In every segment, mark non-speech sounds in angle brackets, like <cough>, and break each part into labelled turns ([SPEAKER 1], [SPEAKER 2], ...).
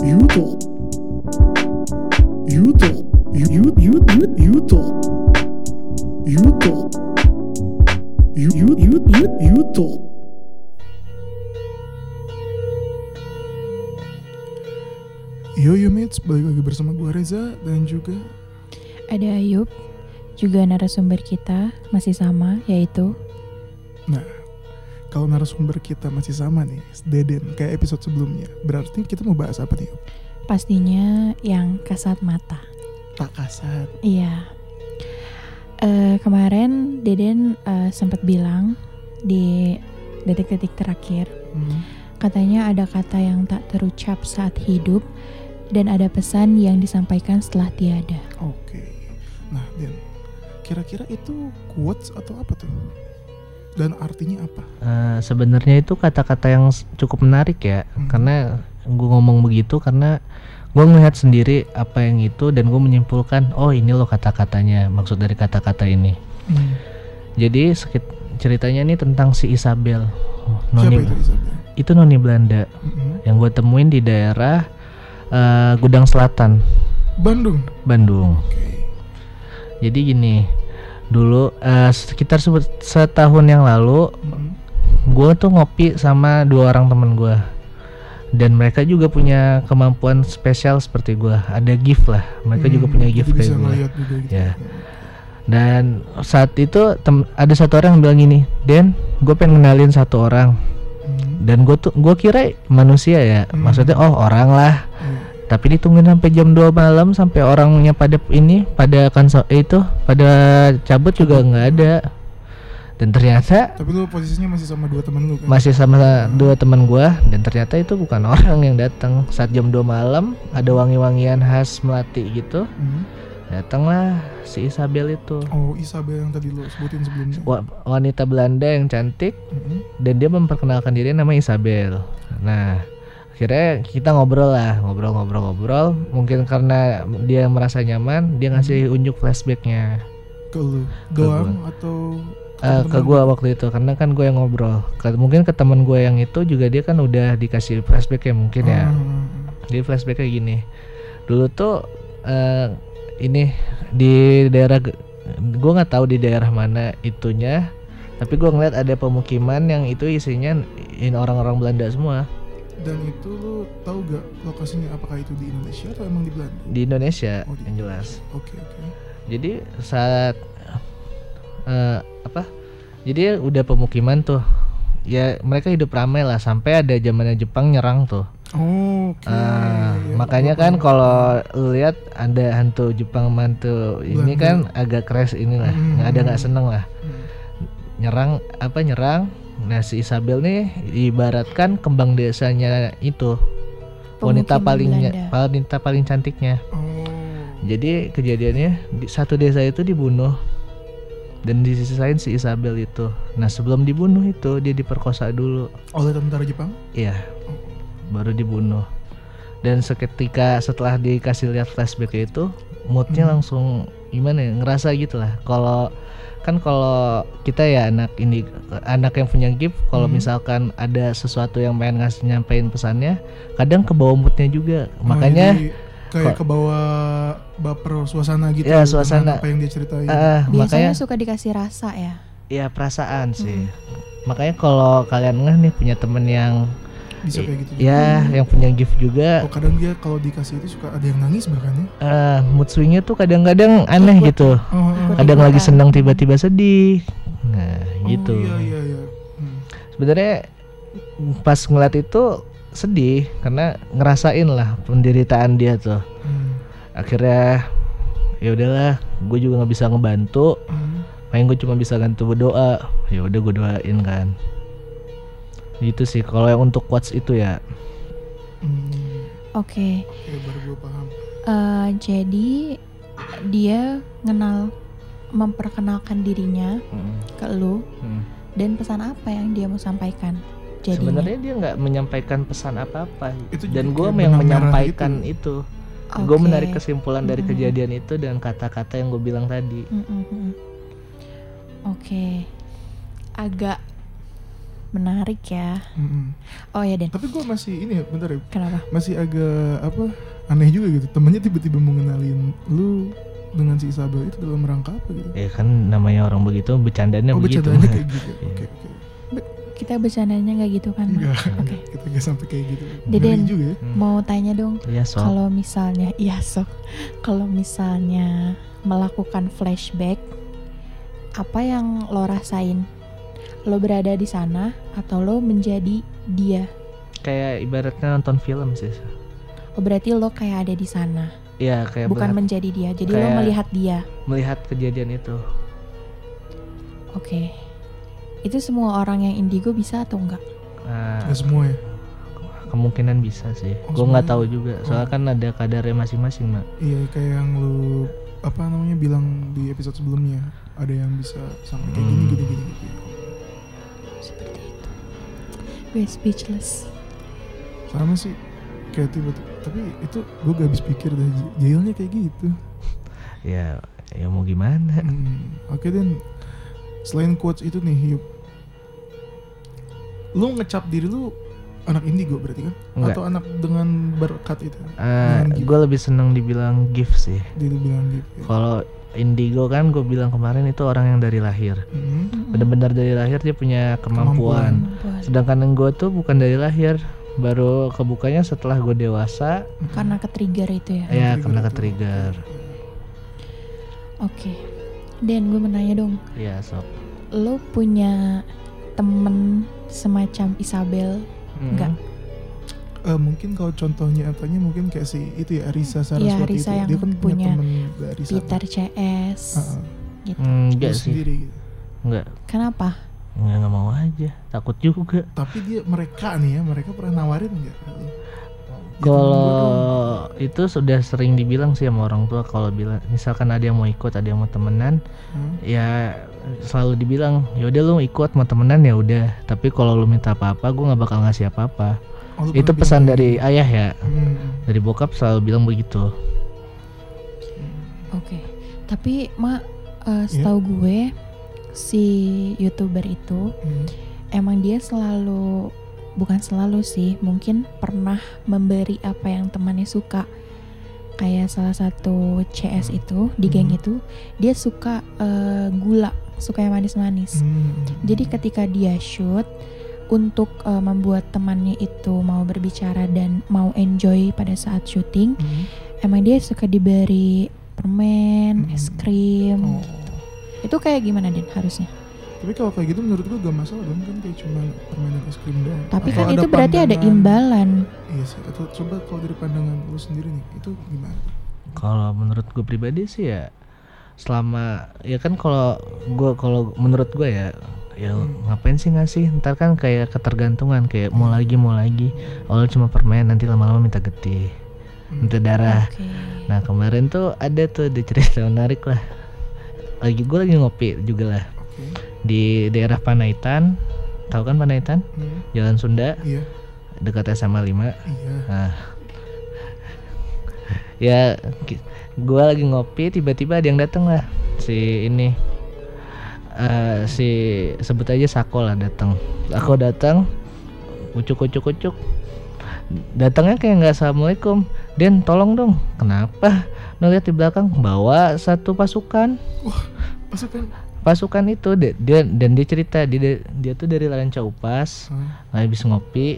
[SPEAKER 1] Yuto Yuto Yu Yu Yu Yuto Yuto Yu Yu Yu Yu Yuto Yo yo mates, balik lagi bersama gue Reza dan juga
[SPEAKER 2] Ada Ayub, juga narasumber kita masih sama yaitu
[SPEAKER 1] Nah, kalau narasumber kita masih sama nih, Deden kayak episode sebelumnya, berarti kita mau bahas apa nih?
[SPEAKER 2] Pastinya yang kasat mata.
[SPEAKER 1] Tak kasat.
[SPEAKER 2] Iya. Eh, kemarin Deden eh, sempat bilang di detik-detik terakhir
[SPEAKER 1] Hmm.
[SPEAKER 2] katanya ada kata yang tak terucap saat hidup dan ada pesan yang disampaikan setelah tiada.
[SPEAKER 1] Oke. Nah, Den, kira-kira itu quotes atau apa tuh? Dan artinya apa?
[SPEAKER 3] Eh, sebenarnya itu kata-kata yang cukup menarik ya
[SPEAKER 1] Hmm.
[SPEAKER 3] karena gue ngomong begitu karena gue melihat sendiri apa yang itu dan gue menyimpulkan oh ini loh kata-katanya maksud dari kata-kata ini
[SPEAKER 1] Hmm.
[SPEAKER 3] jadi sekit- ceritanya ini tentang si Isabel
[SPEAKER 1] Siapa
[SPEAKER 3] noni
[SPEAKER 1] itu Isabel?
[SPEAKER 3] itu noni Belanda
[SPEAKER 1] Mm-mm.
[SPEAKER 3] yang gue temuin di daerah eh, Gudang Selatan
[SPEAKER 1] Bandung.
[SPEAKER 3] Bandung
[SPEAKER 1] Oke.
[SPEAKER 3] jadi gini dulu eh, sekitar se- setahun yang lalu
[SPEAKER 1] Mm-mm.
[SPEAKER 3] gue tuh ngopi sama dua orang temen gue dan mereka juga punya kemampuan spesial seperti gue ada gift lah mereka juga
[SPEAKER 1] Hmm,
[SPEAKER 3] punya
[SPEAKER 1] jadi
[SPEAKER 3] gift kayak gue
[SPEAKER 1] juga gitu.
[SPEAKER 3] Ya. dan saat itu tem- ada satu orang yang bilang gini Den gue pengen kenalin satu orang
[SPEAKER 1] Hmm.
[SPEAKER 3] dan gue tuh gue kira manusia ya
[SPEAKER 1] Hmm.
[SPEAKER 3] maksudnya oh orang lah
[SPEAKER 1] Iya.
[SPEAKER 3] Tapi ditungguin sampai jam 2 malam sampai orangnya pada ini pada konsol itu pada cabut juga nggak ada dan ternyata
[SPEAKER 1] Tapi lu posisinya masih sama dua temen lu kan?
[SPEAKER 3] masih sama dua teman gua dan ternyata itu bukan <laughs> orang yang datang saat jam 2 malam ada wangi-wangian khas melati gitu
[SPEAKER 1] Hmm.
[SPEAKER 3] datanglah si Isabel itu
[SPEAKER 1] Oh, Isabel yang tadi lu sebutin sebelumnya.
[SPEAKER 3] Wa- wanita Belanda yang cantik
[SPEAKER 1] Mm-mm.
[SPEAKER 3] dan dia memperkenalkan diri nama Isabel nah akhirnya kita ngobrol lah ngobrol-ngobrol-ngobrol mungkin karena dia merasa nyaman dia ngasih unjuk flashbacknya.
[SPEAKER 1] Ke lu
[SPEAKER 3] Ke
[SPEAKER 1] doang atau
[SPEAKER 3] ke
[SPEAKER 1] temen-temen
[SPEAKER 3] gua waktu itu karena kan gue yang ngobrol. Ke- mungkin ke teman gue yang itu juga dia kan udah dikasih flashback ya. Mungkin ya
[SPEAKER 1] Ah,
[SPEAKER 3] Jadi flashbacknya gini, dulu tuh eh, ini di daerah, gue nggak tahu di daerah mana itunya, tapi gue ngeliat ada pemukiman yang itu isinya in orang-orang Belanda semua
[SPEAKER 1] Dan itu lu tahu gak lokasinya apakah itu di Indonesia atau emang di Belanda?
[SPEAKER 3] di Indonesia
[SPEAKER 1] Oh, di
[SPEAKER 3] yang jelas.
[SPEAKER 1] Oke, oke.
[SPEAKER 3] Jadi saat eh, apa? Jadi udah pemukiman tuh, ya mereka hidup ramai lah sampai ada zamannya Jepang nyerang tuh.
[SPEAKER 1] Oh.
[SPEAKER 3] Ah,
[SPEAKER 1] Iya,
[SPEAKER 3] makanya
[SPEAKER 1] gua
[SPEAKER 3] kan
[SPEAKER 1] paham.
[SPEAKER 3] kalau lihat ada hantu Jepang mantu ini
[SPEAKER 1] Belanda.
[SPEAKER 3] kan agak keras inilah,
[SPEAKER 1] Hmm.
[SPEAKER 3] ada nggak seneng lah.
[SPEAKER 1] Hmm.
[SPEAKER 3] Nyerang apa nyerang? Nah si Isabel nih ibaratkan kembang desanya itu wanita paling wanita paling cantiknya.
[SPEAKER 1] Oh.
[SPEAKER 3] Jadi kejadiannya di satu desa itu dibunuh dan disisain si Isabel itu. Nah sebelum dibunuh itu dia diperkosa dulu.
[SPEAKER 1] Oleh tentara Jepang?
[SPEAKER 3] Iya, baru dibunuh. Dan seketika setelah dikasih lihat flashback itu, moodnya
[SPEAKER 1] Hmm.
[SPEAKER 3] langsung gimana ya, ngerasa gitu lah. Kalau kan kalau kita ya anak ini anak yang punya gift, kalau
[SPEAKER 1] Hmm.
[SPEAKER 3] misalkan ada sesuatu yang pengen ngasih nyampein pesannya, kadang ke bawah moodnya juga.
[SPEAKER 1] Oh,
[SPEAKER 3] Makanya
[SPEAKER 1] jadi kayak ke bawah baper suasana gitu
[SPEAKER 3] Ya, suasana.
[SPEAKER 1] apa yang dia ceritain.
[SPEAKER 3] ah,
[SPEAKER 2] Biasanya
[SPEAKER 3] makanya
[SPEAKER 2] suka dikasih rasa ya.
[SPEAKER 3] ya perasaan sih. Makanya kalau kalian ngeh nih punya temen yang
[SPEAKER 1] Bisa kayak gitu. juga.
[SPEAKER 3] ya yang punya gift juga
[SPEAKER 1] Oh, kadang dia kalau dikasih itu suka ada yang nangis bahkan ya.
[SPEAKER 3] eh, mood swingnya tuh kadang-kadang aneh
[SPEAKER 2] Ikut.
[SPEAKER 3] gitu.
[SPEAKER 1] Oh, oh, oh.
[SPEAKER 3] kadang lagi senang tiba-tiba sedih nah gitu
[SPEAKER 1] Oh, iya iya iya. Hmm.
[SPEAKER 3] sebenarnya pas ngeliat itu sedih karena ngerasain lah penderitaan dia tuh
[SPEAKER 1] Hmm.
[SPEAKER 3] akhirnya ya udahlah gue juga nggak bisa ngebantu
[SPEAKER 1] Hmm.
[SPEAKER 3] paling gue cuma bisa ganti berdoa ya udah gue doain kan gitu sih kalau yang untuk quotes itu ya
[SPEAKER 1] Hmm.
[SPEAKER 2] Oke.
[SPEAKER 1] Baru gue paham.
[SPEAKER 2] Eh, jadi dia kenal memperkenalkan dirinya ke lu
[SPEAKER 3] Hmm.
[SPEAKER 2] dan pesan apa yang dia mau sampaikan. Jadinya.
[SPEAKER 3] sebenarnya dia nggak menyampaikan pesan apa-apa
[SPEAKER 1] Itu
[SPEAKER 3] dan gue yang menyampaikan
[SPEAKER 1] gitu.
[SPEAKER 3] itu gue
[SPEAKER 2] Oke.
[SPEAKER 3] menarik kesimpulan dari
[SPEAKER 2] Mm-mm.
[SPEAKER 3] kejadian itu dan kata-kata yang gue bilang tadi
[SPEAKER 2] Mm, mm, mm. Oke. Agak menarik ya.
[SPEAKER 1] Mm-mm.
[SPEAKER 2] Oh ya Den,
[SPEAKER 1] Tapi gue masih ini ya, bentar ya,
[SPEAKER 2] kenapa?
[SPEAKER 1] masih agak apa aneh juga gitu. Temennya tiba-tiba mau ngenalin lu dengan si Isabel itu dalam rangka apa gitu?
[SPEAKER 3] Ya kan namanya orang begitu bercandanya
[SPEAKER 1] oh
[SPEAKER 3] begitu.
[SPEAKER 1] bercandanya kayak <laughs> gitu.
[SPEAKER 3] Iya.
[SPEAKER 1] Oke oke.
[SPEAKER 2] Kita bercandanya nggak gitu kan?
[SPEAKER 1] Enggak,
[SPEAKER 2] Oke.
[SPEAKER 1] kita nggak sampai kayak gitu.
[SPEAKER 2] Deden.
[SPEAKER 1] Juga ya.
[SPEAKER 3] Hmm.
[SPEAKER 2] Mau tanya dong,
[SPEAKER 3] Iya sok.
[SPEAKER 2] kalau misalnya, iya sok, kalau misalnya melakukan flashback, apa yang lo rasain? Lo berada di sana atau lo menjadi dia?
[SPEAKER 3] Kayak ibaratnya nonton film sih.
[SPEAKER 2] Oh berarti lo kayak ada di sana,
[SPEAKER 3] Iya kayak
[SPEAKER 2] bukan
[SPEAKER 3] berhak-
[SPEAKER 2] menjadi dia. Jadi lo melihat dia.
[SPEAKER 3] melihat kejadian itu.
[SPEAKER 2] Oke. Itu semua orang yang indigo bisa atau enggak?
[SPEAKER 3] Nah,
[SPEAKER 1] semua ya.
[SPEAKER 3] kemungkinan bisa sih.
[SPEAKER 1] Oh,
[SPEAKER 3] Gue nggak tahu juga. Soalnya kan ada kadarnya masing-masing, Mak.
[SPEAKER 1] Iya kayak yang lu apa namanya bilang di episode sebelumnya ada yang bisa sampai kayak gini
[SPEAKER 3] Hmm.
[SPEAKER 1] gini gini gitu.
[SPEAKER 2] Seperti itu. Gue speechless.
[SPEAKER 1] Sama sih kayak tiba-tiba tapi itu gue gak habis pikir dah jailnya kayak gitu. <laughs>
[SPEAKER 3] Ya, ya mau gimana?
[SPEAKER 1] Hmm, Oke dan selain quotes itu nih Yup Lu ngecap diri lu anak indigo berarti kan?
[SPEAKER 3] Enggak.
[SPEAKER 1] Atau anak dengan berkat itu?
[SPEAKER 3] Ah,
[SPEAKER 1] Dengan gift.
[SPEAKER 3] gue lebih seneng dibilang gift sih.
[SPEAKER 1] Dia bilang gitu ya.
[SPEAKER 3] Kalau indigo kan gue bilang kemarin itu orang yang dari lahir.
[SPEAKER 1] Hmm.
[SPEAKER 3] Bener-bener dari lahir dia punya kemampuan.
[SPEAKER 2] Kemampuan.
[SPEAKER 3] Sedangkan yang gue tuh bukan dari lahir, baru kebukanya setelah gue dewasa.
[SPEAKER 2] Karena ke trigger itu ya.
[SPEAKER 3] Ya,
[SPEAKER 1] Trigger
[SPEAKER 3] karena ke trigger.
[SPEAKER 2] Oke. Dan gue menanya dong,
[SPEAKER 3] Iya sob.
[SPEAKER 2] lo punya temen semacam Isabel?
[SPEAKER 3] Mm.
[SPEAKER 2] Enggak.
[SPEAKER 1] Eh, mungkin kalau contohnya apanya mungkin kayak si itu ya Arisa Saraswati
[SPEAKER 2] Risa
[SPEAKER 1] itu.
[SPEAKER 2] yang
[SPEAKER 1] dia kan punya
[SPEAKER 2] punya
[SPEAKER 1] sana.
[SPEAKER 2] Peter CS
[SPEAKER 1] Heeh.
[SPEAKER 2] gitu.
[SPEAKER 3] Enggak
[SPEAKER 1] Dia
[SPEAKER 3] sih.
[SPEAKER 1] sendiri gitu.
[SPEAKER 3] Enggak.
[SPEAKER 2] Kenapa?
[SPEAKER 3] Enggak, enggak mau aja. Takut juga.
[SPEAKER 1] Tapi dia mereka nih ya, mereka pernah nawarin enggak?
[SPEAKER 3] Kalau itu sudah sering dibilang sih sama orang tua kalau bilang misalkan ada yang mau ikut, ada yang mau temenan,
[SPEAKER 1] Hmm?
[SPEAKER 3] ya selalu dibilang ya udah lu ikut mau temenan ya udah. Tapi kalau lu minta apa-apa, gue nggak bakal ngasih apa-apa.
[SPEAKER 1] Oh,
[SPEAKER 3] Itu pesan
[SPEAKER 1] bilang
[SPEAKER 3] dari
[SPEAKER 1] gitu?
[SPEAKER 3] ayah ya.
[SPEAKER 1] Hmm.
[SPEAKER 3] Dari bokap selalu bilang begitu.
[SPEAKER 2] Oke. Tapi mak
[SPEAKER 1] Iya.
[SPEAKER 2] eh, setahu gue si youtuber itu
[SPEAKER 1] Hmm.
[SPEAKER 2] emang dia selalu bukan selalu sih mungkin pernah memberi apa yang temannya suka kayak salah satu CS itu di geng
[SPEAKER 1] Hmm.
[SPEAKER 2] itu dia suka eh, gula suka yang manis-manis
[SPEAKER 1] Hmm.
[SPEAKER 2] jadi ketika dia shoot untuk eh, membuat temannya itu mau berbicara dan mau enjoy pada saat syuting
[SPEAKER 1] Hmm.
[SPEAKER 2] emang dia suka diberi permen
[SPEAKER 1] Hmm.
[SPEAKER 2] es krim
[SPEAKER 1] Oh.
[SPEAKER 2] itu kayak gimana Den harusnya
[SPEAKER 1] Tapi kalau kayak gitu menurut gua gak masalah dong kan kayak cuma permainan es krim doang.
[SPEAKER 2] tapi
[SPEAKER 1] Atau
[SPEAKER 2] kan
[SPEAKER 1] ada
[SPEAKER 2] itu berarti ada imbalan
[SPEAKER 1] Iya sih. Atau coba kalau dari pandangan lu sendiri nih, itu gimana?
[SPEAKER 3] Kalau menurut gue pribadi sih ya selama ya kan kalau gue kalau menurut gue ya ya
[SPEAKER 1] Hmm.
[SPEAKER 3] ngapain sih ngasih ntar kan kayak ketergantungan kayak mau lagi mau lagi awalnya cuma permen nanti lama-lama minta getih
[SPEAKER 1] Hmm.
[SPEAKER 3] minta darah
[SPEAKER 2] oke
[SPEAKER 3] nah kemarin tuh ada tuh di cerita <laughs> menarik lah lagi gue lagi ngopi juga lah
[SPEAKER 1] Oke.
[SPEAKER 3] di daerah Panaitan tahu kan Panaitan
[SPEAKER 1] Hmm.
[SPEAKER 3] Jalan Sunda
[SPEAKER 1] Iya.
[SPEAKER 3] dekat SMA 5
[SPEAKER 1] Iya.
[SPEAKER 3] Nah, <laughs> ya gue lagi ngopi tiba-tiba ada yang datang lah si ini eh si sebut aja Sako lah datang. Aku datang, ucuk ucuk ucuk. Datangnya kayak nggak assalamualaikum. Den tolong dong. Kenapa? Lihat di belakang bawa satu pasukan.
[SPEAKER 1] Pasukan.
[SPEAKER 3] Pasukan itu dia, dia dan dia cerita dia dia tuh dari Ranca Upas,
[SPEAKER 1] Hah?
[SPEAKER 3] habis ngopi.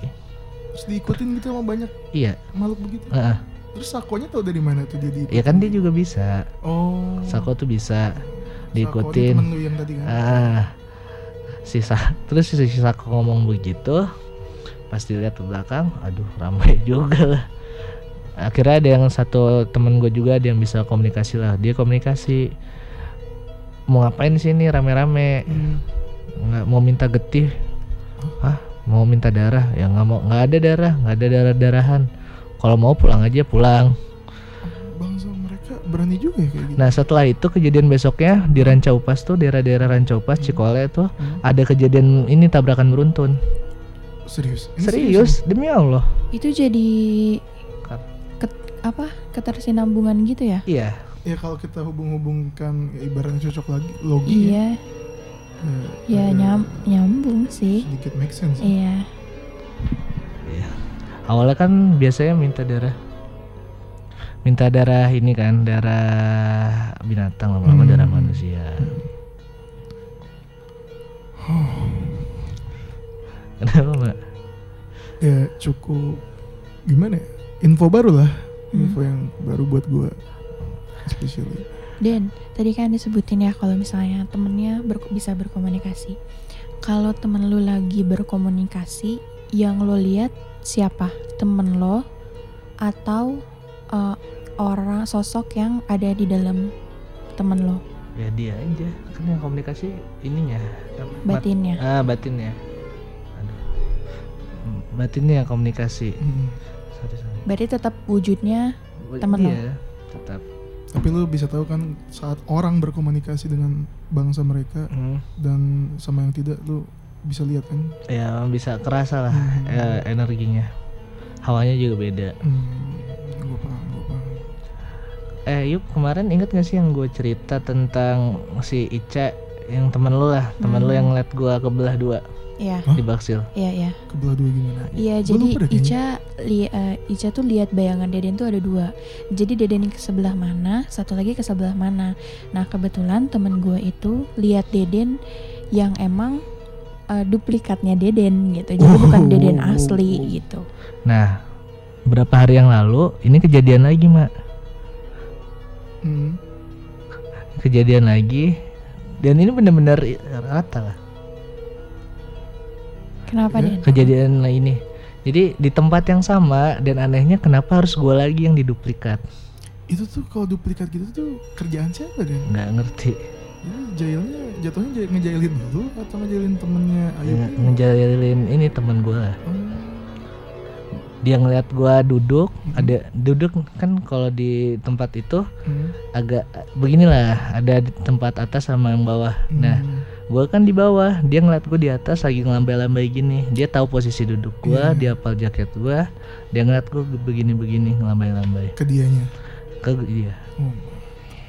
[SPEAKER 1] Terus diikutin gitu sama banyak
[SPEAKER 3] Iya,
[SPEAKER 1] makhluk begitu.
[SPEAKER 3] heeh.
[SPEAKER 1] Terus sakonya tahu dari mana tuh dia diikutin?
[SPEAKER 3] ya kan dia juga bisa.
[SPEAKER 1] Oh.
[SPEAKER 3] Sako tuh bisa diikutin.
[SPEAKER 1] yang tadi kan.
[SPEAKER 3] Ah, sisa terus si si Sako ngomong begitu, pas dilihat ke belakang, aduh ramai <laughs> juga lah. Akhirnya ada yang satu temen gue juga ada yang bisa komunikasi lah. Dia komunikasi mau ngapain sih ini rame-rame
[SPEAKER 1] Hmm.
[SPEAKER 3] nggak mau minta getih ah mau minta darah ya nggak mau nggak ada darah nggak ada darah darahan kalau mau pulang aja pulang
[SPEAKER 1] berani juga ya kayak gitu.
[SPEAKER 3] Nah setelah itu kejadian besoknya di Ranca Upas tuh daerah-daerah Ranca Upas Cikole tuh
[SPEAKER 1] Hmm.
[SPEAKER 3] ada kejadian ini tabrakan beruntun.
[SPEAKER 1] Serius. Ini
[SPEAKER 3] Serius demi Allah.
[SPEAKER 2] itu jadi ket- apa ketersinambungan gitu ya
[SPEAKER 3] Iya.
[SPEAKER 1] Ya kalau kita hubung-hubungkan ya ibaratnya cocok lagi logi ya.
[SPEAKER 2] iya Ya
[SPEAKER 1] agak
[SPEAKER 2] nyam nyambung sih.
[SPEAKER 1] sedikit make sense
[SPEAKER 2] Iya.
[SPEAKER 3] Iya. Awalnya kan biasanya minta darah minta darah ini kan darah binatang lama-lama
[SPEAKER 1] Hmm.
[SPEAKER 3] darah manusia. Kenapa mbak?
[SPEAKER 1] ya cukup gimana ya info baru lah
[SPEAKER 2] Hmm.
[SPEAKER 1] info yang baru buat gua especially
[SPEAKER 2] Dan tadi kan disebutin ya kalau misalnya temennya ber- bisa berkomunikasi. Kalau temen lu lagi berkomunikasi, yang lo lihat siapa? Temen lo atau uh, orang sosok yang ada di dalam temen lo,
[SPEAKER 3] Ya dia aja kan yang komunikasi ininya
[SPEAKER 2] batinnya?
[SPEAKER 3] ah batinnya. Aduh. Batinnya yang komunikasi.
[SPEAKER 1] Hmm.
[SPEAKER 3] Sorry, sorry.
[SPEAKER 2] Berarti tetap wujudnya Temen lo?
[SPEAKER 3] Iya, tetap.
[SPEAKER 1] tapi lu bisa tahu kan saat orang berkomunikasi dengan bangsa mereka
[SPEAKER 3] Hmm.
[SPEAKER 1] dan sama yang tidak lu bisa lihat kan
[SPEAKER 3] Ya bisa kerasa lah
[SPEAKER 1] Hmm.
[SPEAKER 3] eh, energinya. Hawanya juga beda.
[SPEAKER 1] hmm,
[SPEAKER 3] Eh yuk kemarin inget gak sih yang gue cerita tentang si Ica yang temen lu lah temen lu
[SPEAKER 2] Hmm.
[SPEAKER 3] yang ngeliat gue kebelah dua
[SPEAKER 2] Iya,
[SPEAKER 3] di Baksil
[SPEAKER 2] iya, iya.
[SPEAKER 1] kebelah dua gimana
[SPEAKER 2] Iya, jadi. Ica li, eh, Ica tuh lihat bayangan Deden tuh ada dua. Jadi Deden ke sebelah mana, satu lagi ke sebelah mana. Nah kebetulan temen gue itu lihat Deden yang emang eh, duplikatnya Deden gitu. Jadi bukan Deden asli gitu.
[SPEAKER 3] Nah berapa hari yang lalu ini kejadian lagi mak
[SPEAKER 1] Hmm.
[SPEAKER 3] kejadian lagi dan ini bener-bener i- rata lah
[SPEAKER 2] Kenapa
[SPEAKER 1] Ya.
[SPEAKER 2] Den?
[SPEAKER 3] kejadian lah ini jadi di tempat yang sama dan anehnya kenapa harus gue lagi yang diduplikat
[SPEAKER 1] itu tuh kalau duplikat gitu tuh kerjaan siapa dan
[SPEAKER 3] nggak ngerti
[SPEAKER 1] Ini jailnya jatuhnya jai- ngejailin lu atau ngejailin temennya Ayu?
[SPEAKER 3] Nge- ngejalin ini temen gue lah
[SPEAKER 1] Oh,
[SPEAKER 3] dia ngeliat gua duduk
[SPEAKER 1] Mhm.
[SPEAKER 3] ada duduk kan kalau di tempat itu
[SPEAKER 1] hmm,
[SPEAKER 3] agak beginilah ada di tempat atas sama yang bawah nah
[SPEAKER 1] hmm.
[SPEAKER 3] gua kan di bawah dia ngeliat gua di atas lagi ngelambai-lambai gini dia tahu posisi duduk gua
[SPEAKER 1] Iya.
[SPEAKER 3] dia hafal jaket gua dia ngeliat gua begini-begini ngelambai-lambai
[SPEAKER 1] ke dianya.
[SPEAKER 3] ke dia
[SPEAKER 1] Oh.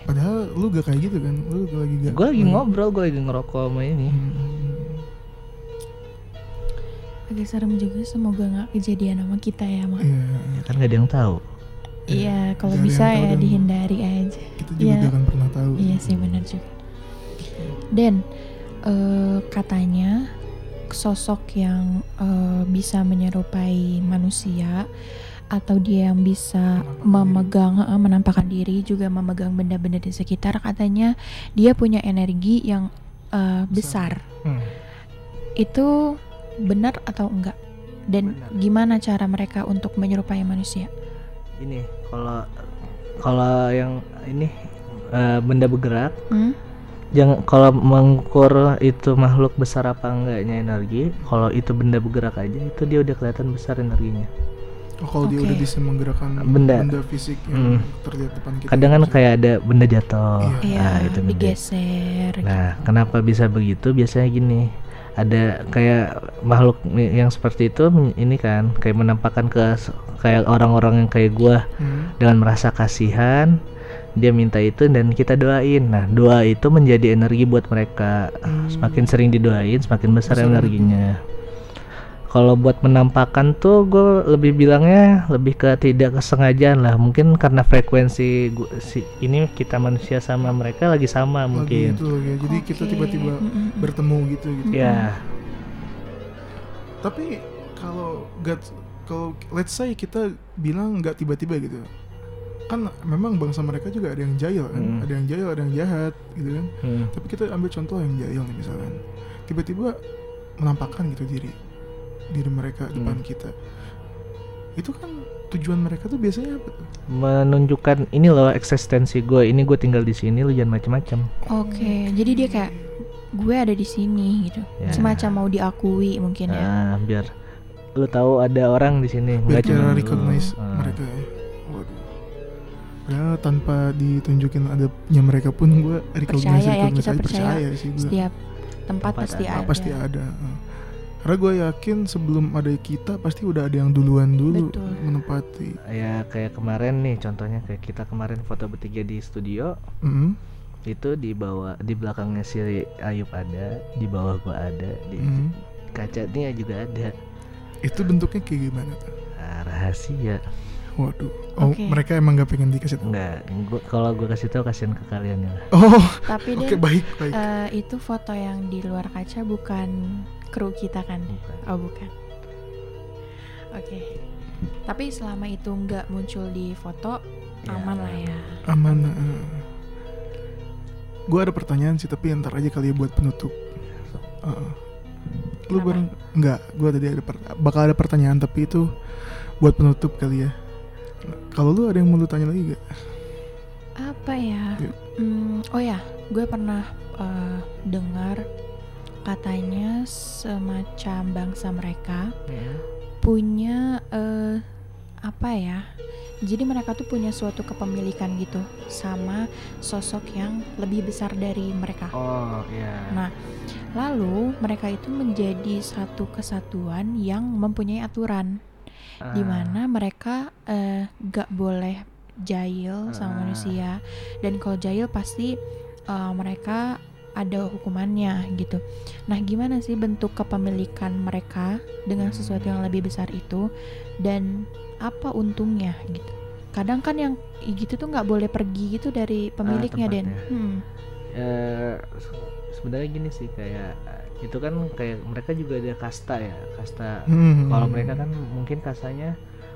[SPEAKER 1] Padahal lu gak kayak gitu kan? Lu lagi gak.
[SPEAKER 3] gua lagi ngobrol gua lagi ngerokok sama ini
[SPEAKER 1] Hmm.
[SPEAKER 2] Agak serem juga. Semoga nggak kejadian sama kita ya, Mak.
[SPEAKER 1] Iya,
[SPEAKER 3] ya kan gak ada yang tahu
[SPEAKER 2] Iya, kalau
[SPEAKER 1] Nggak ada
[SPEAKER 2] bisa ya dihindari aja.
[SPEAKER 1] kita juga
[SPEAKER 2] Iya.
[SPEAKER 1] gak akan pernah tahu.
[SPEAKER 2] Iya sih benar juga. Dan eh, katanya sosok yang eh, bisa menyerupai manusia atau dia yang bisa memegang eh, menampakkan diri juga memegang benda-benda di sekitar katanya dia punya energi yang eh, besar.
[SPEAKER 3] Hmm.
[SPEAKER 2] Itu benar atau enggak? Dan
[SPEAKER 3] Benar.
[SPEAKER 2] gimana cara mereka untuk menyerupai manusia?
[SPEAKER 3] ini kalau kalau yang ini eh, benda bergerak
[SPEAKER 2] Hmm?
[SPEAKER 3] jangan kalau mengukur itu makhluk besar apa enggaknya energi kalau itu benda bergerak aja itu dia udah kelihatan besar energinya
[SPEAKER 1] Oh, kalau dia
[SPEAKER 2] Oke.
[SPEAKER 1] udah bisa menggerakkan
[SPEAKER 3] Benda.
[SPEAKER 1] fisik yang
[SPEAKER 3] Hmm.
[SPEAKER 1] terlihat depan kita.
[SPEAKER 3] kadang kan
[SPEAKER 1] bisa-
[SPEAKER 3] kayak ada benda jatuh
[SPEAKER 2] Iya,
[SPEAKER 3] nah itu benda.
[SPEAKER 2] digeser.
[SPEAKER 3] nah kenapa bisa begitu biasanya gini ada kayak makhluk yang seperti itu ini kan kayak menampakkan ke kayak orang-orang yang kayak gua.
[SPEAKER 1] Hmm.
[SPEAKER 3] dengan merasa kasihan dia minta itu dan kita doain. Nah doa itu menjadi energi buat mereka.
[SPEAKER 1] Hmm.
[SPEAKER 3] semakin sering didoain semakin besar
[SPEAKER 1] Besar.
[SPEAKER 3] energinya kalau buat menampakkan tuh gue lebih bilangnya lebih ke tidak kesengajaan lah mungkin karena frekuensi gua, si ini kita manusia sama mereka lagi sama
[SPEAKER 1] Lagi
[SPEAKER 3] mungkin
[SPEAKER 1] itu ya. Jadi kita
[SPEAKER 2] Oke.
[SPEAKER 1] tiba-tiba bertemu gitu gitu.
[SPEAKER 3] ya
[SPEAKER 1] Tapi kalau gak kalau let's say kita bilang nggak tiba-tiba gitu. Kan memang bangsa mereka juga ada yang jahil kan,
[SPEAKER 3] Mm.
[SPEAKER 1] ada yang jahil, ada yang jahat gitu kan.
[SPEAKER 3] hmm.
[SPEAKER 1] Tapi kita ambil contoh yang jahil nih misalkan. Tiba-tiba menampakkan gitu diri diri mereka
[SPEAKER 3] Hmm.
[SPEAKER 1] depan kita. Itu kan tujuan mereka tuh biasanya apa tuh?
[SPEAKER 3] menunjukkan ini loh eksistensi gue ini gue tinggal di sini lu jangan macem-macem
[SPEAKER 2] Oke, jadi dia kayak gue ada di sini gitu.
[SPEAKER 3] Ya.
[SPEAKER 2] Semacam mau diakui mungkin ya.
[SPEAKER 3] Ah, biar lu tahu ada orang di sini
[SPEAKER 1] Biar
[SPEAKER 3] nggak cuma
[SPEAKER 1] cara
[SPEAKER 3] lu.
[SPEAKER 1] recognize
[SPEAKER 3] Ah.
[SPEAKER 1] mereka ya. Waduh. Padahal tanpa ditunjukin adanya mereka pun gue recognize
[SPEAKER 2] Percaya ya,
[SPEAKER 1] recognize
[SPEAKER 2] kita
[SPEAKER 1] aja,
[SPEAKER 2] percaya.
[SPEAKER 1] percaya sih gue.
[SPEAKER 2] Setiap tempat,
[SPEAKER 3] Tempat
[SPEAKER 2] pasti
[SPEAKER 3] ada.
[SPEAKER 2] ada.
[SPEAKER 1] pasti ada. Karena gue yakin sebelum ada kita pasti udah ada yang duluan dulu
[SPEAKER 2] Betul.
[SPEAKER 1] menempati.
[SPEAKER 3] ya kayak kemarin nih contohnya kayak kita kemarin foto bertiga di studio
[SPEAKER 1] Mm.
[SPEAKER 3] itu di bawah di belakangnya si Ayub ada di bawah gua ada di
[SPEAKER 1] Hmm.
[SPEAKER 3] kacanya juga ada
[SPEAKER 1] Itu bentuknya kayak gimana tuh?
[SPEAKER 3] Ah, rahasia
[SPEAKER 1] Waduh. Oh,
[SPEAKER 2] Oke.
[SPEAKER 1] mereka emang gak pengen dikasih tahu.
[SPEAKER 3] enggak gua kalau gua kasih tahu kasihan ke kalian ya lah
[SPEAKER 1] Oh,
[SPEAKER 2] Tapi
[SPEAKER 1] oke
[SPEAKER 2] Den,
[SPEAKER 1] baik baik.
[SPEAKER 2] eh, itu foto yang di luar kaca bukan kru kita kan?
[SPEAKER 3] Bukan.
[SPEAKER 2] Oh bukan. Oke. Tapi selama itu nggak muncul di foto,
[SPEAKER 3] Ya,
[SPEAKER 2] aman lah ya.
[SPEAKER 1] Aman. gue ada pertanyaan sih tapi ntar aja kali ya buat penutup. Heeh. lu bareng nggak? Gue tadi ada per- bakal ada pertanyaan tapi itu buat penutup kali ya. Kalau lu ada yang mau lu tanya lagi gak?
[SPEAKER 2] Apa ya?
[SPEAKER 1] Yuk.
[SPEAKER 2] Hmm, oh ya, gue pernah eh, dengar katanya semacam bangsa mereka
[SPEAKER 3] Ya.
[SPEAKER 2] punya eh, apa ya? Jadi mereka tuh punya suatu kepemilikan gitu sama sosok yang lebih besar dari mereka.
[SPEAKER 3] oh ya
[SPEAKER 2] Nah, lalu mereka itu menjadi satu kesatuan yang mempunyai aturan
[SPEAKER 3] Ah,
[SPEAKER 2] di mana mereka eh, gak boleh jahil sama
[SPEAKER 3] Ah.
[SPEAKER 2] manusia dan kalau jahil pasti eh, mereka ada hukumannya gitu. Nah, gimana sih bentuk kepemilikan mereka dengan sesuatu yang lebih besar itu dan apa untungnya gitu? Kadang kan yang gitu tuh nggak boleh pergi gitu dari pemiliknya Den.
[SPEAKER 3] tempatnya.
[SPEAKER 2] Hmm.
[SPEAKER 3] Eh, se- sebenarnya gini sih kayak itu kan kayak mereka juga ada kasta ya kasta
[SPEAKER 1] Hmm.
[SPEAKER 3] kalau mereka kan mungkin kastanya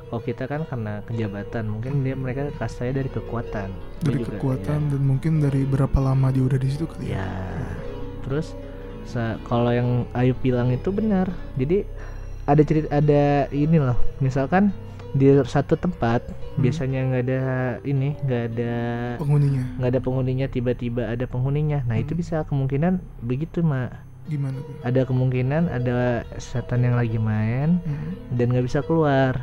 [SPEAKER 3] kalau kita kan karena kejabatan mungkin dia mereka kastanya dari kekuatan
[SPEAKER 1] dari
[SPEAKER 3] juga,
[SPEAKER 1] kekuatan dan mungkin dari berapa lama dia udah di situ kali
[SPEAKER 3] ya,
[SPEAKER 1] ya.
[SPEAKER 3] ya. terus kalau yang Ayu bilang itu benar jadi ada cerita ada ini loh misalkan di satu tempat
[SPEAKER 1] Hmm.
[SPEAKER 3] biasanya nggak ada ini nggak ada
[SPEAKER 1] Penghuninya
[SPEAKER 3] nggak ada penghuninya tiba-tiba ada penghuninya nah itu
[SPEAKER 1] Hmm.
[SPEAKER 3] bisa kemungkinan begitu mak
[SPEAKER 1] gimana tuh?
[SPEAKER 3] ada kemungkinan ada setan yang lagi main
[SPEAKER 1] Hmm.
[SPEAKER 3] dan nggak bisa keluar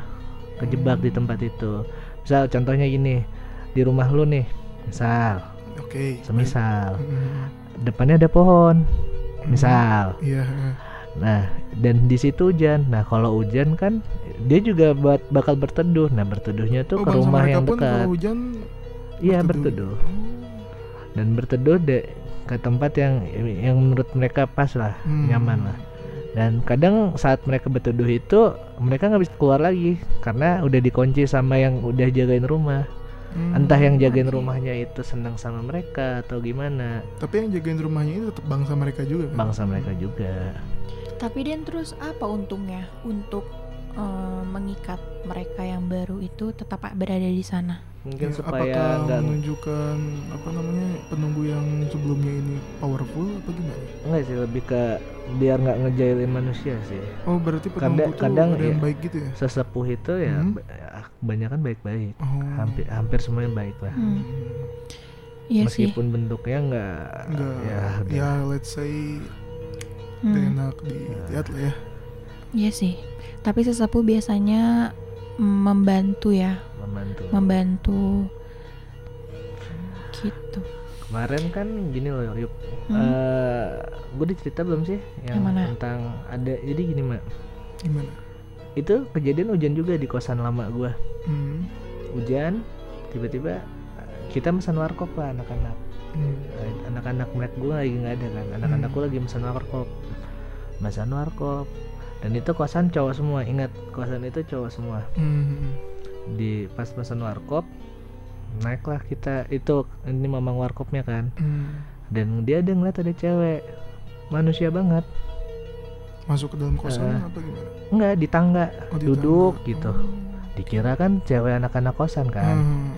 [SPEAKER 3] kejebak di tempat itu misal contohnya gini di rumah lu nih misal
[SPEAKER 1] Oke.
[SPEAKER 3] semisal
[SPEAKER 1] Hmm.
[SPEAKER 3] depannya ada pohon misal
[SPEAKER 1] Iya.
[SPEAKER 3] nah dan di situ hujan nah kalau hujan kan dia juga buat bakal berteduh nah berteduhnya tuh
[SPEAKER 1] Oh,
[SPEAKER 3] ke rumah yang dekat
[SPEAKER 1] kalau hujan
[SPEAKER 3] iya
[SPEAKER 1] berteduh.
[SPEAKER 3] berteduh dan berteduh de ke tempat yang yang menurut mereka pas lah
[SPEAKER 1] Hmm.
[SPEAKER 3] nyaman lah dan kadang saat mereka berteduh itu mereka nggak bisa keluar lagi karena udah dikunci sama yang udah jagain rumah
[SPEAKER 1] Hmm.
[SPEAKER 3] entah yang jagain
[SPEAKER 2] Oke.
[SPEAKER 3] rumahnya itu senang sama mereka atau gimana
[SPEAKER 1] Tapi yang jagain rumahnya itu tetap bangsa mereka juga kan?
[SPEAKER 3] bangsa mereka juga
[SPEAKER 2] Tapi Den terus apa untungnya untuk eh, mengikat mereka yang baru itu tetap berada di sana?
[SPEAKER 3] Mungkin
[SPEAKER 1] Ya,
[SPEAKER 3] supaya
[SPEAKER 1] apakah menunjukkan apa namanya penunggu yang sebelumnya ini powerful apa gimana?
[SPEAKER 3] nggak sih lebih ke biar nggak ngejailin manusia sih
[SPEAKER 1] Oh berarti
[SPEAKER 3] Kadang-
[SPEAKER 1] penunggu tuh
[SPEAKER 3] kadang
[SPEAKER 1] ada yang
[SPEAKER 3] ya.
[SPEAKER 1] baik gitu ya?
[SPEAKER 3] sesepuh itu ya
[SPEAKER 1] Hmm.
[SPEAKER 3] ya, kebanyakan baik-baik
[SPEAKER 1] Oh.
[SPEAKER 3] hampir hampir semuanya baik lah
[SPEAKER 2] Hmm. Iya sih.
[SPEAKER 3] meskipun bentuknya nggak
[SPEAKER 1] Enggak,
[SPEAKER 3] ya, udah.
[SPEAKER 1] ya let's say
[SPEAKER 2] Hmm.
[SPEAKER 1] enak dilihat lah ya.
[SPEAKER 2] Iya sih. Tapi sesepuh biasanya membantu ya,
[SPEAKER 3] membantu
[SPEAKER 2] membantu gitu.
[SPEAKER 3] kemarin kan gini loh Yup
[SPEAKER 2] Hmm.
[SPEAKER 3] gue udah cerita belum sih yang,
[SPEAKER 2] Yang mana?
[SPEAKER 3] tentang ada jadi gini mak
[SPEAKER 1] Gimana?
[SPEAKER 3] itu kejadian hujan juga di kosan lama gua
[SPEAKER 1] Hmm.
[SPEAKER 3] hujan tiba-tiba kita pesan warkop lah anak-anak
[SPEAKER 1] Hmm.
[SPEAKER 3] Eh, anak-anak mereka gue lagi nggak ada kan anak-anak gue lagi pesan warkop pesan warkop dan itu kosan cowok semua ingat kosan itu cowok semua
[SPEAKER 1] Hmm.
[SPEAKER 3] di pas pesan warkop naiklah kita itu ini mamang warkopnya kan
[SPEAKER 1] Hmm.
[SPEAKER 3] dan dia ada ngeliat ada cewek manusia banget
[SPEAKER 1] Masuk ke dalam kosan
[SPEAKER 3] Eh.
[SPEAKER 1] apa gimana?
[SPEAKER 3] enggak di tangga
[SPEAKER 1] Oh, di
[SPEAKER 3] duduk
[SPEAKER 1] tangga.
[SPEAKER 3] gitu
[SPEAKER 1] Oh.
[SPEAKER 3] dikira kan cewek anak-anak kosan kan
[SPEAKER 1] Hmm.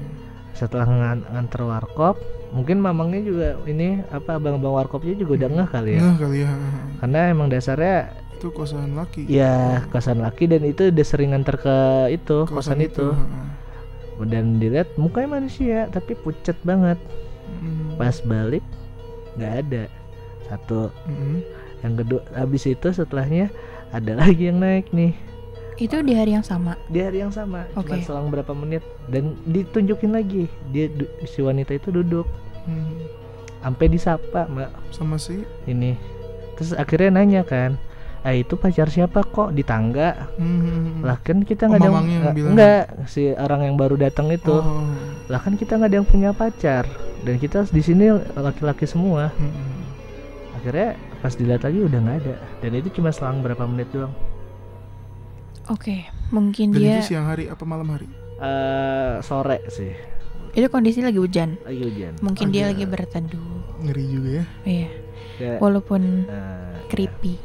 [SPEAKER 3] setelah ngan- nganter warkop mungkin mamangnya juga ini apa abang-abang warkopnya juga udah ngeh kali ya
[SPEAKER 1] Nggak kali ya.
[SPEAKER 3] karena emang dasarnya
[SPEAKER 1] Itu kosan laki.
[SPEAKER 3] ya kosan laki dan itu udah sering nganter ke itu kosan, itu
[SPEAKER 1] heeh.
[SPEAKER 3] dan dilihat mukanya manusia tapi pucet banget
[SPEAKER 1] Hmm.
[SPEAKER 3] pas balik nggak ada satu
[SPEAKER 1] Hmm.
[SPEAKER 3] yang kedua habis itu setelahnya ada lagi yang naik nih
[SPEAKER 2] Itu di hari yang sama.
[SPEAKER 3] di hari yang sama cuma
[SPEAKER 2] Oke.
[SPEAKER 3] selang berapa menit dan ditunjukin lagi dia si wanita itu duduk
[SPEAKER 1] Hmm.
[SPEAKER 3] sampai disapa mbak
[SPEAKER 1] Sama si
[SPEAKER 3] ini terus akhirnya nanya kan ah itu pacar siapa kok di tangga
[SPEAKER 1] Hmm.
[SPEAKER 3] lah kan kita
[SPEAKER 1] Oh,
[SPEAKER 3] nggak ada
[SPEAKER 1] yang
[SPEAKER 3] nggak- si orang yang baru datang itu
[SPEAKER 1] Oh.
[SPEAKER 3] lah kan kita nggak ada yang punya pacar dan kita di sini laki-laki semua
[SPEAKER 1] Mm-mm.
[SPEAKER 3] akhirnya pas dilihat lagi udah nggak ada dan itu cuma selang berapa menit doang
[SPEAKER 2] Oke, mungkin
[SPEAKER 1] Dan
[SPEAKER 2] dia
[SPEAKER 1] itu siang hari apa malam hari?
[SPEAKER 3] Eh sore sih
[SPEAKER 2] itu kondisi lagi hujan.
[SPEAKER 3] lagi hujan
[SPEAKER 2] Mungkin dia
[SPEAKER 1] Agak-
[SPEAKER 2] lagi berteduh.
[SPEAKER 1] Ngeri juga ya.
[SPEAKER 2] Iya.
[SPEAKER 3] Ya,
[SPEAKER 2] Walaupun
[SPEAKER 3] eh,
[SPEAKER 2] creepy.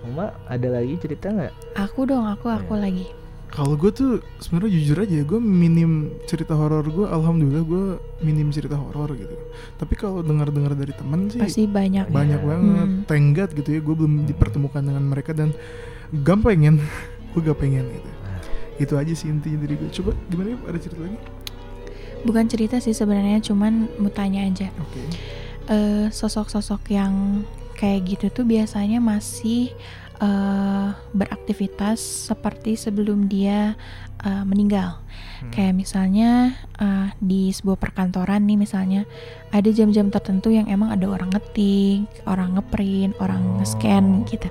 [SPEAKER 3] Uma ada lagi cerita nggak
[SPEAKER 2] Aku dong, aku aku
[SPEAKER 3] Iya.
[SPEAKER 2] lagi.
[SPEAKER 1] Kalau gue tuh sebenarnya jujur aja, gue minim cerita horor gue. Alhamdulillah gue minim cerita horor gitu. Tapi kalau dengar-dengar dari temen sih
[SPEAKER 2] Pasti banyak.
[SPEAKER 1] banyak
[SPEAKER 3] Iya.
[SPEAKER 1] banget.
[SPEAKER 2] Hmm.
[SPEAKER 1] God gitu ya, gue belum dipertemukan dengan mereka dan gak pengen, <laughs> gue gak pengen gitu.
[SPEAKER 3] Nah.
[SPEAKER 1] Itu aja sih intinya dari gue. Coba gimana ya? Ada cerita lagi?
[SPEAKER 2] Bukan cerita sih sebenarnya, cuman mau tanya aja.
[SPEAKER 1] Oke.
[SPEAKER 2] eh, sosok-sosok yang kayak gitu tuh biasanya masih eh, beraktivitas seperti sebelum dia eh, meninggal.
[SPEAKER 3] Hmm.
[SPEAKER 2] Kayak misalnya eh, di sebuah perkantoran nih misalnya ada jam-jam tertentu yang emang ada orang ngetik, orang ngeprint, orang
[SPEAKER 3] Oh.
[SPEAKER 2] nge-scan gitu.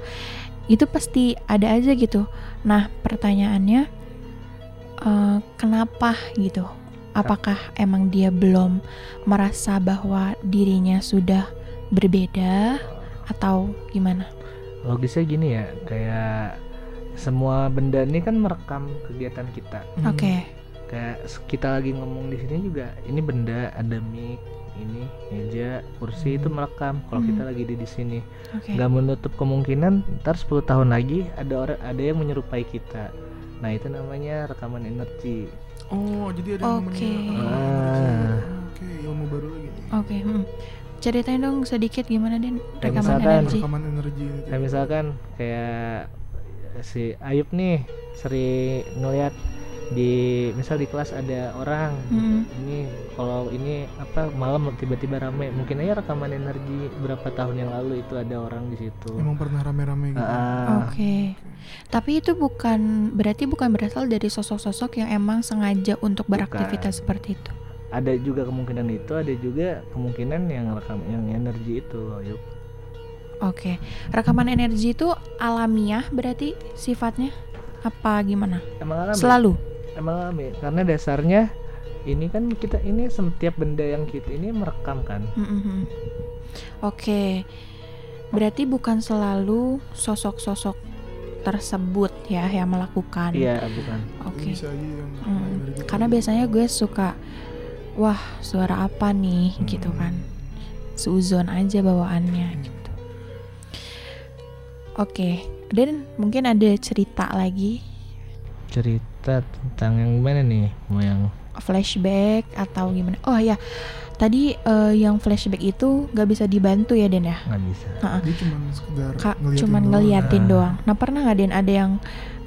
[SPEAKER 2] Itu pasti ada aja gitu. Nah pertanyaannya eh, kenapa gitu? Apakah emang dia belum merasa bahwa dirinya sudah berbeda atau gimana?
[SPEAKER 3] logisnya gini ya kayak semua benda ini kan merekam kegiatan kita
[SPEAKER 1] Hmm.
[SPEAKER 2] Oke,
[SPEAKER 3] kayak s- kita lagi ngomong di sini juga ini benda ada mic ini meja kursi itu merekam kalau kita
[SPEAKER 2] Hmm.
[SPEAKER 3] lagi di di sini nggak menutup kemungkinan ntar 10 tahun lagi ada orang ada yang menyerupai kita nah itu namanya rekaman energi
[SPEAKER 1] Oh, jadi ada yang
[SPEAKER 2] Oke.
[SPEAKER 1] namanya
[SPEAKER 3] Ah.
[SPEAKER 1] Oke, ilmu baru lagi nih.
[SPEAKER 2] Oke, hmm. Ceritain dong sedikit gimana Den
[SPEAKER 3] Kayak
[SPEAKER 2] rekaman
[SPEAKER 3] misalkan-
[SPEAKER 2] energi.
[SPEAKER 1] Rekaman energi gitu.
[SPEAKER 3] kayak misalkan kayak si Ayub nih sering ngeliat di misal di kelas ada orang
[SPEAKER 2] Hmm.
[SPEAKER 3] ini kalau ini apa malam tiba-tiba rame mungkin aja rekaman energi berapa tahun yang lalu itu ada orang di situ
[SPEAKER 1] Emang pernah rame-rame gitu.
[SPEAKER 3] Ah,
[SPEAKER 2] Oke. Tapi itu bukan berarti bukan berasal dari sosok-sosok yang emang sengaja untuk beraktivitas seperti itu.
[SPEAKER 3] Ada juga kemungkinan itu ada juga kemungkinan yang rekam yang energi itu Ayub
[SPEAKER 2] Oke. Rekaman energi itu alamiah berarti sifatnya apa gimana?
[SPEAKER 3] emang alami
[SPEAKER 2] Selalu.
[SPEAKER 3] emang alami karena dasarnya ini kan kita ini setiap benda yang kita ini merekam kan
[SPEAKER 2] Mm-mm. Oke. Berarti bukan selalu sosok-sosok tersebut ya yang melakukan.
[SPEAKER 3] iya bukan
[SPEAKER 2] Oke.
[SPEAKER 1] Yang
[SPEAKER 2] Mm. Karena biasanya gue suka wah, suara apa nih
[SPEAKER 3] Hmm.
[SPEAKER 2] gitu kan. Suzon aja bawaannya gitu. Oke. Dan mungkin ada cerita lagi
[SPEAKER 3] cerita tentang yang mana nih mau yang
[SPEAKER 2] flashback atau gimana? Oh ya, tadi eh, yang flashback itu gak bisa dibantu ya Den ya?
[SPEAKER 3] nggak bisa
[SPEAKER 1] Dia cuma sekedar
[SPEAKER 2] Kak
[SPEAKER 1] ngeliatin
[SPEAKER 2] cuman
[SPEAKER 1] doang.
[SPEAKER 2] ngeliatin doang. Nah pernah nggak Den ada yang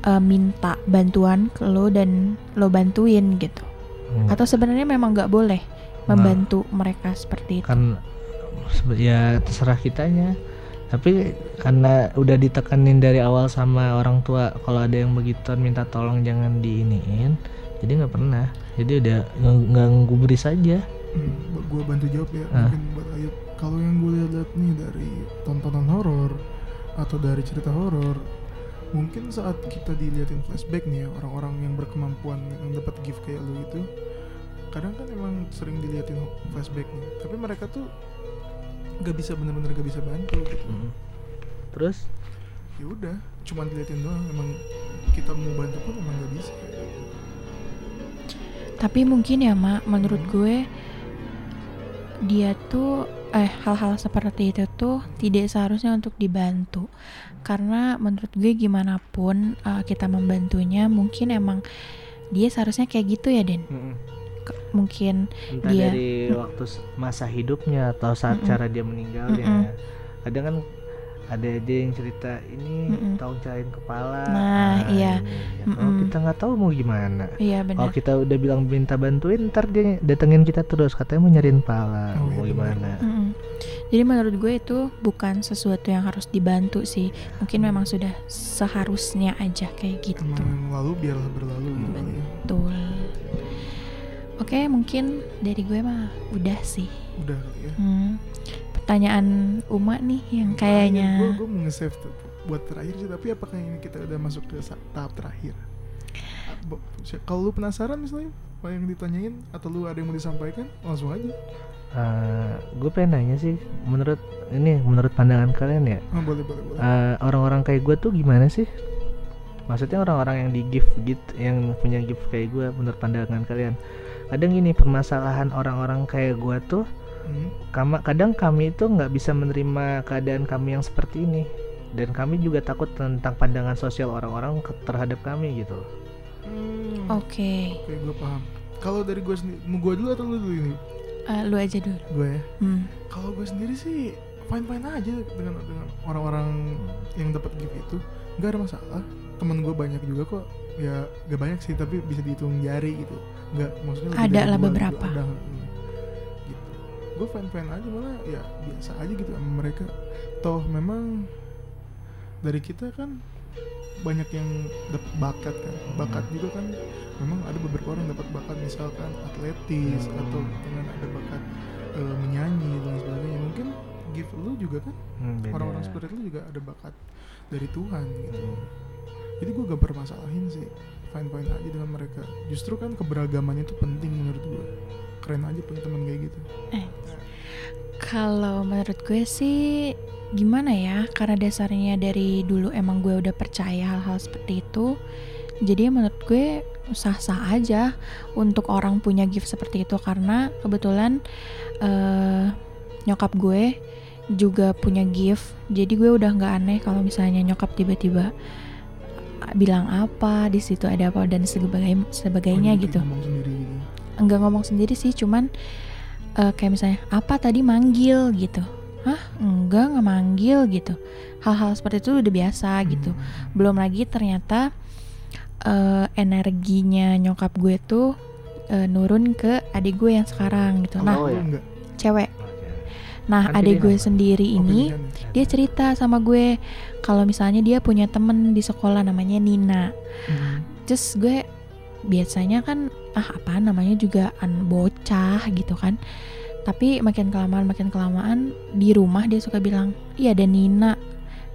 [SPEAKER 2] eh, minta bantuan ke lo dan lo bantuin gitu?
[SPEAKER 3] Nggak.
[SPEAKER 2] Atau sebenarnya memang nggak boleh membantu mereka seperti itu?
[SPEAKER 3] kan ya terserah kitanya tapi karena udah ditekanin dari awal sama orang tua kalau ada yang begituan minta tolong jangan diiniin jadi nggak pernah jadi udah nggak gubris aja
[SPEAKER 1] Hmm, gue bantu jawab ya
[SPEAKER 3] Ah.
[SPEAKER 1] mungkin buat Ayub kalau yang gue lihat nih dari tontonan horor atau dari cerita horor mungkin saat kita diliatin flashback nih ya orang-orang yang berkemampuan yang dapat gift kayak lu itu kadang kan emang sering diliatin flashback nih. Tapi mereka tuh gak bisa bener-bener gak bisa bantu gitu.
[SPEAKER 3] Mm. terus?
[SPEAKER 1] Ya udah cuman diliatin doang. Emang kita mau bantu pun emang gak bisa.
[SPEAKER 2] Tapi mungkin ya mak, menurut gue dia tuh eh hal-hal seperti itu tuh tidak seharusnya untuk dibantu. Karena menurut gue gimana pun eh, kita membantunya mungkin emang dia seharusnya kayak gitu ya Den. Ke- mungkin
[SPEAKER 3] entah
[SPEAKER 2] Dia-
[SPEAKER 3] dari waktu s- masa hidupnya atau saat
[SPEAKER 2] Mm-mm.
[SPEAKER 3] cara dia meninggalnya. Kadang kan ada aja yang cerita ini tolong cariin kepala
[SPEAKER 2] Nah, iya.
[SPEAKER 3] ini. kalau
[SPEAKER 2] Mm-mm.
[SPEAKER 3] kita nggak tahu mau gimana
[SPEAKER 2] iya
[SPEAKER 3] Kalau kita udah bilang minta bantuin, ntar dia datengin kita terus, katanya mau nyariin pala,
[SPEAKER 1] Oh,
[SPEAKER 3] mau
[SPEAKER 1] iya,
[SPEAKER 3] gimana?
[SPEAKER 2] Mm-mm. jadi menurut gue itu bukan sesuatu yang harus dibantu sih mungkin memang sudah seharusnya aja kayak gitu
[SPEAKER 1] emang lalu biarlah berlalu gitu ya
[SPEAKER 2] Betul. Oke, mungkin dari gue mah udah sih.
[SPEAKER 1] udah ya
[SPEAKER 2] Hmm. Pertanyaan Uma nih yang kayaknya
[SPEAKER 1] gue mau nge-save tuh buat terakhir sih tapi apakah ini kita udah masuk ke tahap terakhir? Kalau lu penasaran misalnya apa yang ditanyain atau lu ada yang mau disampaikan langsung aja.
[SPEAKER 3] Gue pengen nanya sih menurut ini menurut pandangan kalian ya?
[SPEAKER 1] Ah, boleh boleh boleh.
[SPEAKER 3] Eh, orang-orang kayak gue tuh gimana sih? Maksudnya orang-orang yang di gift gitu yang punya gift kayak gue menurut pandangan kalian? Kadang gini permasalahan orang-orang kayak gue tuh. Kama kadang kami itu nggak bisa menerima keadaan kami yang seperti ini. Dan kami juga takut tentang pandangan sosial orang-orang terhadap kami gitu.
[SPEAKER 1] Hmm,
[SPEAKER 2] Oke,
[SPEAKER 1] oke gue paham. Kalau dari gue sendiri mau gue dulu atau lu dulu ini?
[SPEAKER 2] Eh, lu aja dulu.
[SPEAKER 1] gue ya?
[SPEAKER 2] Hmm.
[SPEAKER 1] kalau gue sendiri sih fine fine aja dengan dengan orang-orang yang dapat gift itu. Nggak ada masalah. Temen gue banyak juga kok. Ya gak banyak sih tapi bisa dihitung jari gitu. Nggak maksudnya
[SPEAKER 2] Ada lah beberapa.
[SPEAKER 1] ada, hmm. Gue fine fine aja malah ya biasa aja gitu sama mereka. Toh memang dari kita kan banyak yang dapat bakat kan bakat juga kan. Memang ada beberapa orang dapat bakat misalkan atletis
[SPEAKER 3] Hmm.
[SPEAKER 1] atau dengan ada bakat eh, menyanyi dan sebagainya. Mungkin gift lu juga kan
[SPEAKER 3] Hmm,
[SPEAKER 1] orang-orang seperti lu juga ada bakat dari Tuhan gitu.
[SPEAKER 3] Hmm.
[SPEAKER 1] jadi gue gak bermasalahin sih fine fine aja dengan mereka. Justru kan keberagaman itu penting menurut gue keren aja punya teman kayak gitu
[SPEAKER 2] Kalau menurut gue sih gimana ya? Karena dasarnya dari dulu emang gue udah percaya hal-hal seperti itu. Jadi menurut gue sah-sah aja untuk orang punya gift seperti itu karena kebetulan eh, nyokap gue juga punya gift. Jadi gue udah nggak aneh kalau misalnya nyokap tiba-tiba bilang apa di situ ada apa dan sebagai sebagainya
[SPEAKER 1] Oh,
[SPEAKER 2] gitu
[SPEAKER 1] sendiri gitu
[SPEAKER 2] enggak ngomong sendiri sih cuman eh, kayak misalnya apa tadi manggil gitu hah enggak nggak manggil gitu hal-hal seperti itu udah biasa gitu
[SPEAKER 1] Hmm.
[SPEAKER 2] belum lagi ternyata eh, energinya nyokap gue tuh eh, nurun ke adik gue yang sekarang gitu nah
[SPEAKER 3] Oh,
[SPEAKER 1] Lu
[SPEAKER 3] ya?
[SPEAKER 1] enggak
[SPEAKER 2] cewek nah adik gue
[SPEAKER 3] apa?
[SPEAKER 2] sendiri
[SPEAKER 1] Oh,
[SPEAKER 2] ini
[SPEAKER 1] ya?
[SPEAKER 2] dia cerita sama gue kalau misalnya dia punya temen di sekolah namanya Nina
[SPEAKER 1] Hmm.
[SPEAKER 2] terus gue biasanya kan ah apa namanya juga an bocah gitu kan tapi makin kelamaan makin kelamaan di rumah dia suka bilang iya ada Nina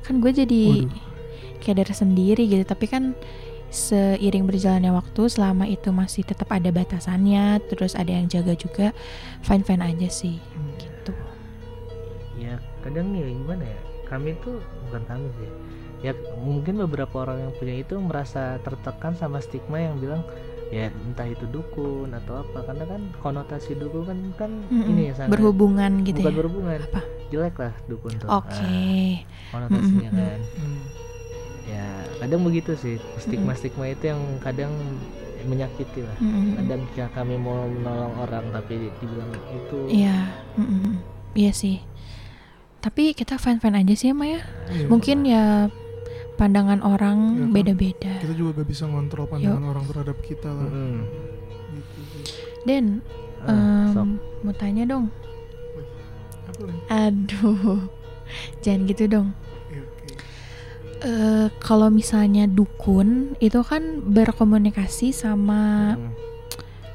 [SPEAKER 2] kan gue jadi
[SPEAKER 1] Waduh.
[SPEAKER 2] kayak dari sendiri gitu tapi kan seiring berjalannya waktu selama itu masih tetap ada batasannya terus ada yang jaga juga fine fine aja sih
[SPEAKER 1] Hmm.
[SPEAKER 2] gitu
[SPEAKER 3] ya kadang nih gimana ya kami tuh bukan kami sih ya mungkin beberapa orang yang punya itu merasa tertekan sama stigma yang bilang ya entah itu dukun atau apa karena kan konotasi dukun kan kan
[SPEAKER 2] Mm-mm.
[SPEAKER 3] ini ya sangat
[SPEAKER 2] berhubungan gitu
[SPEAKER 3] bukan
[SPEAKER 2] ya
[SPEAKER 3] berhubungan
[SPEAKER 2] Apa?
[SPEAKER 3] jelek lah dukun tuh
[SPEAKER 2] oke
[SPEAKER 3] Ah, konotasinya
[SPEAKER 2] Mm-mm.
[SPEAKER 3] kan
[SPEAKER 1] Hmm.
[SPEAKER 3] ya kadang begitu sih stigma stigma itu yang kadang menyakiti lah
[SPEAKER 2] Mm-mm.
[SPEAKER 3] kadang jika kami mau menolong orang tapi dibilang itu
[SPEAKER 2] Iya, mm-mm. iya sih. Tapi kita fan-fan aja sih ya Maya.
[SPEAKER 1] Iya.
[SPEAKER 2] Mungkin ya pandangan
[SPEAKER 1] Iya
[SPEAKER 2] orang
[SPEAKER 1] kan?
[SPEAKER 2] beda-beda.
[SPEAKER 1] kita juga gak bisa ngontrol pandangan orang terhadap kita lah gitu
[SPEAKER 3] Ah, sok.
[SPEAKER 2] em, mau tanya dong.
[SPEAKER 1] apa nih
[SPEAKER 2] Aduh, <laughs> jangan gitu dong.
[SPEAKER 1] Iya, oke
[SPEAKER 2] Eh, kalau misalnya dukun itu kan berkomunikasi sama
[SPEAKER 3] Mm,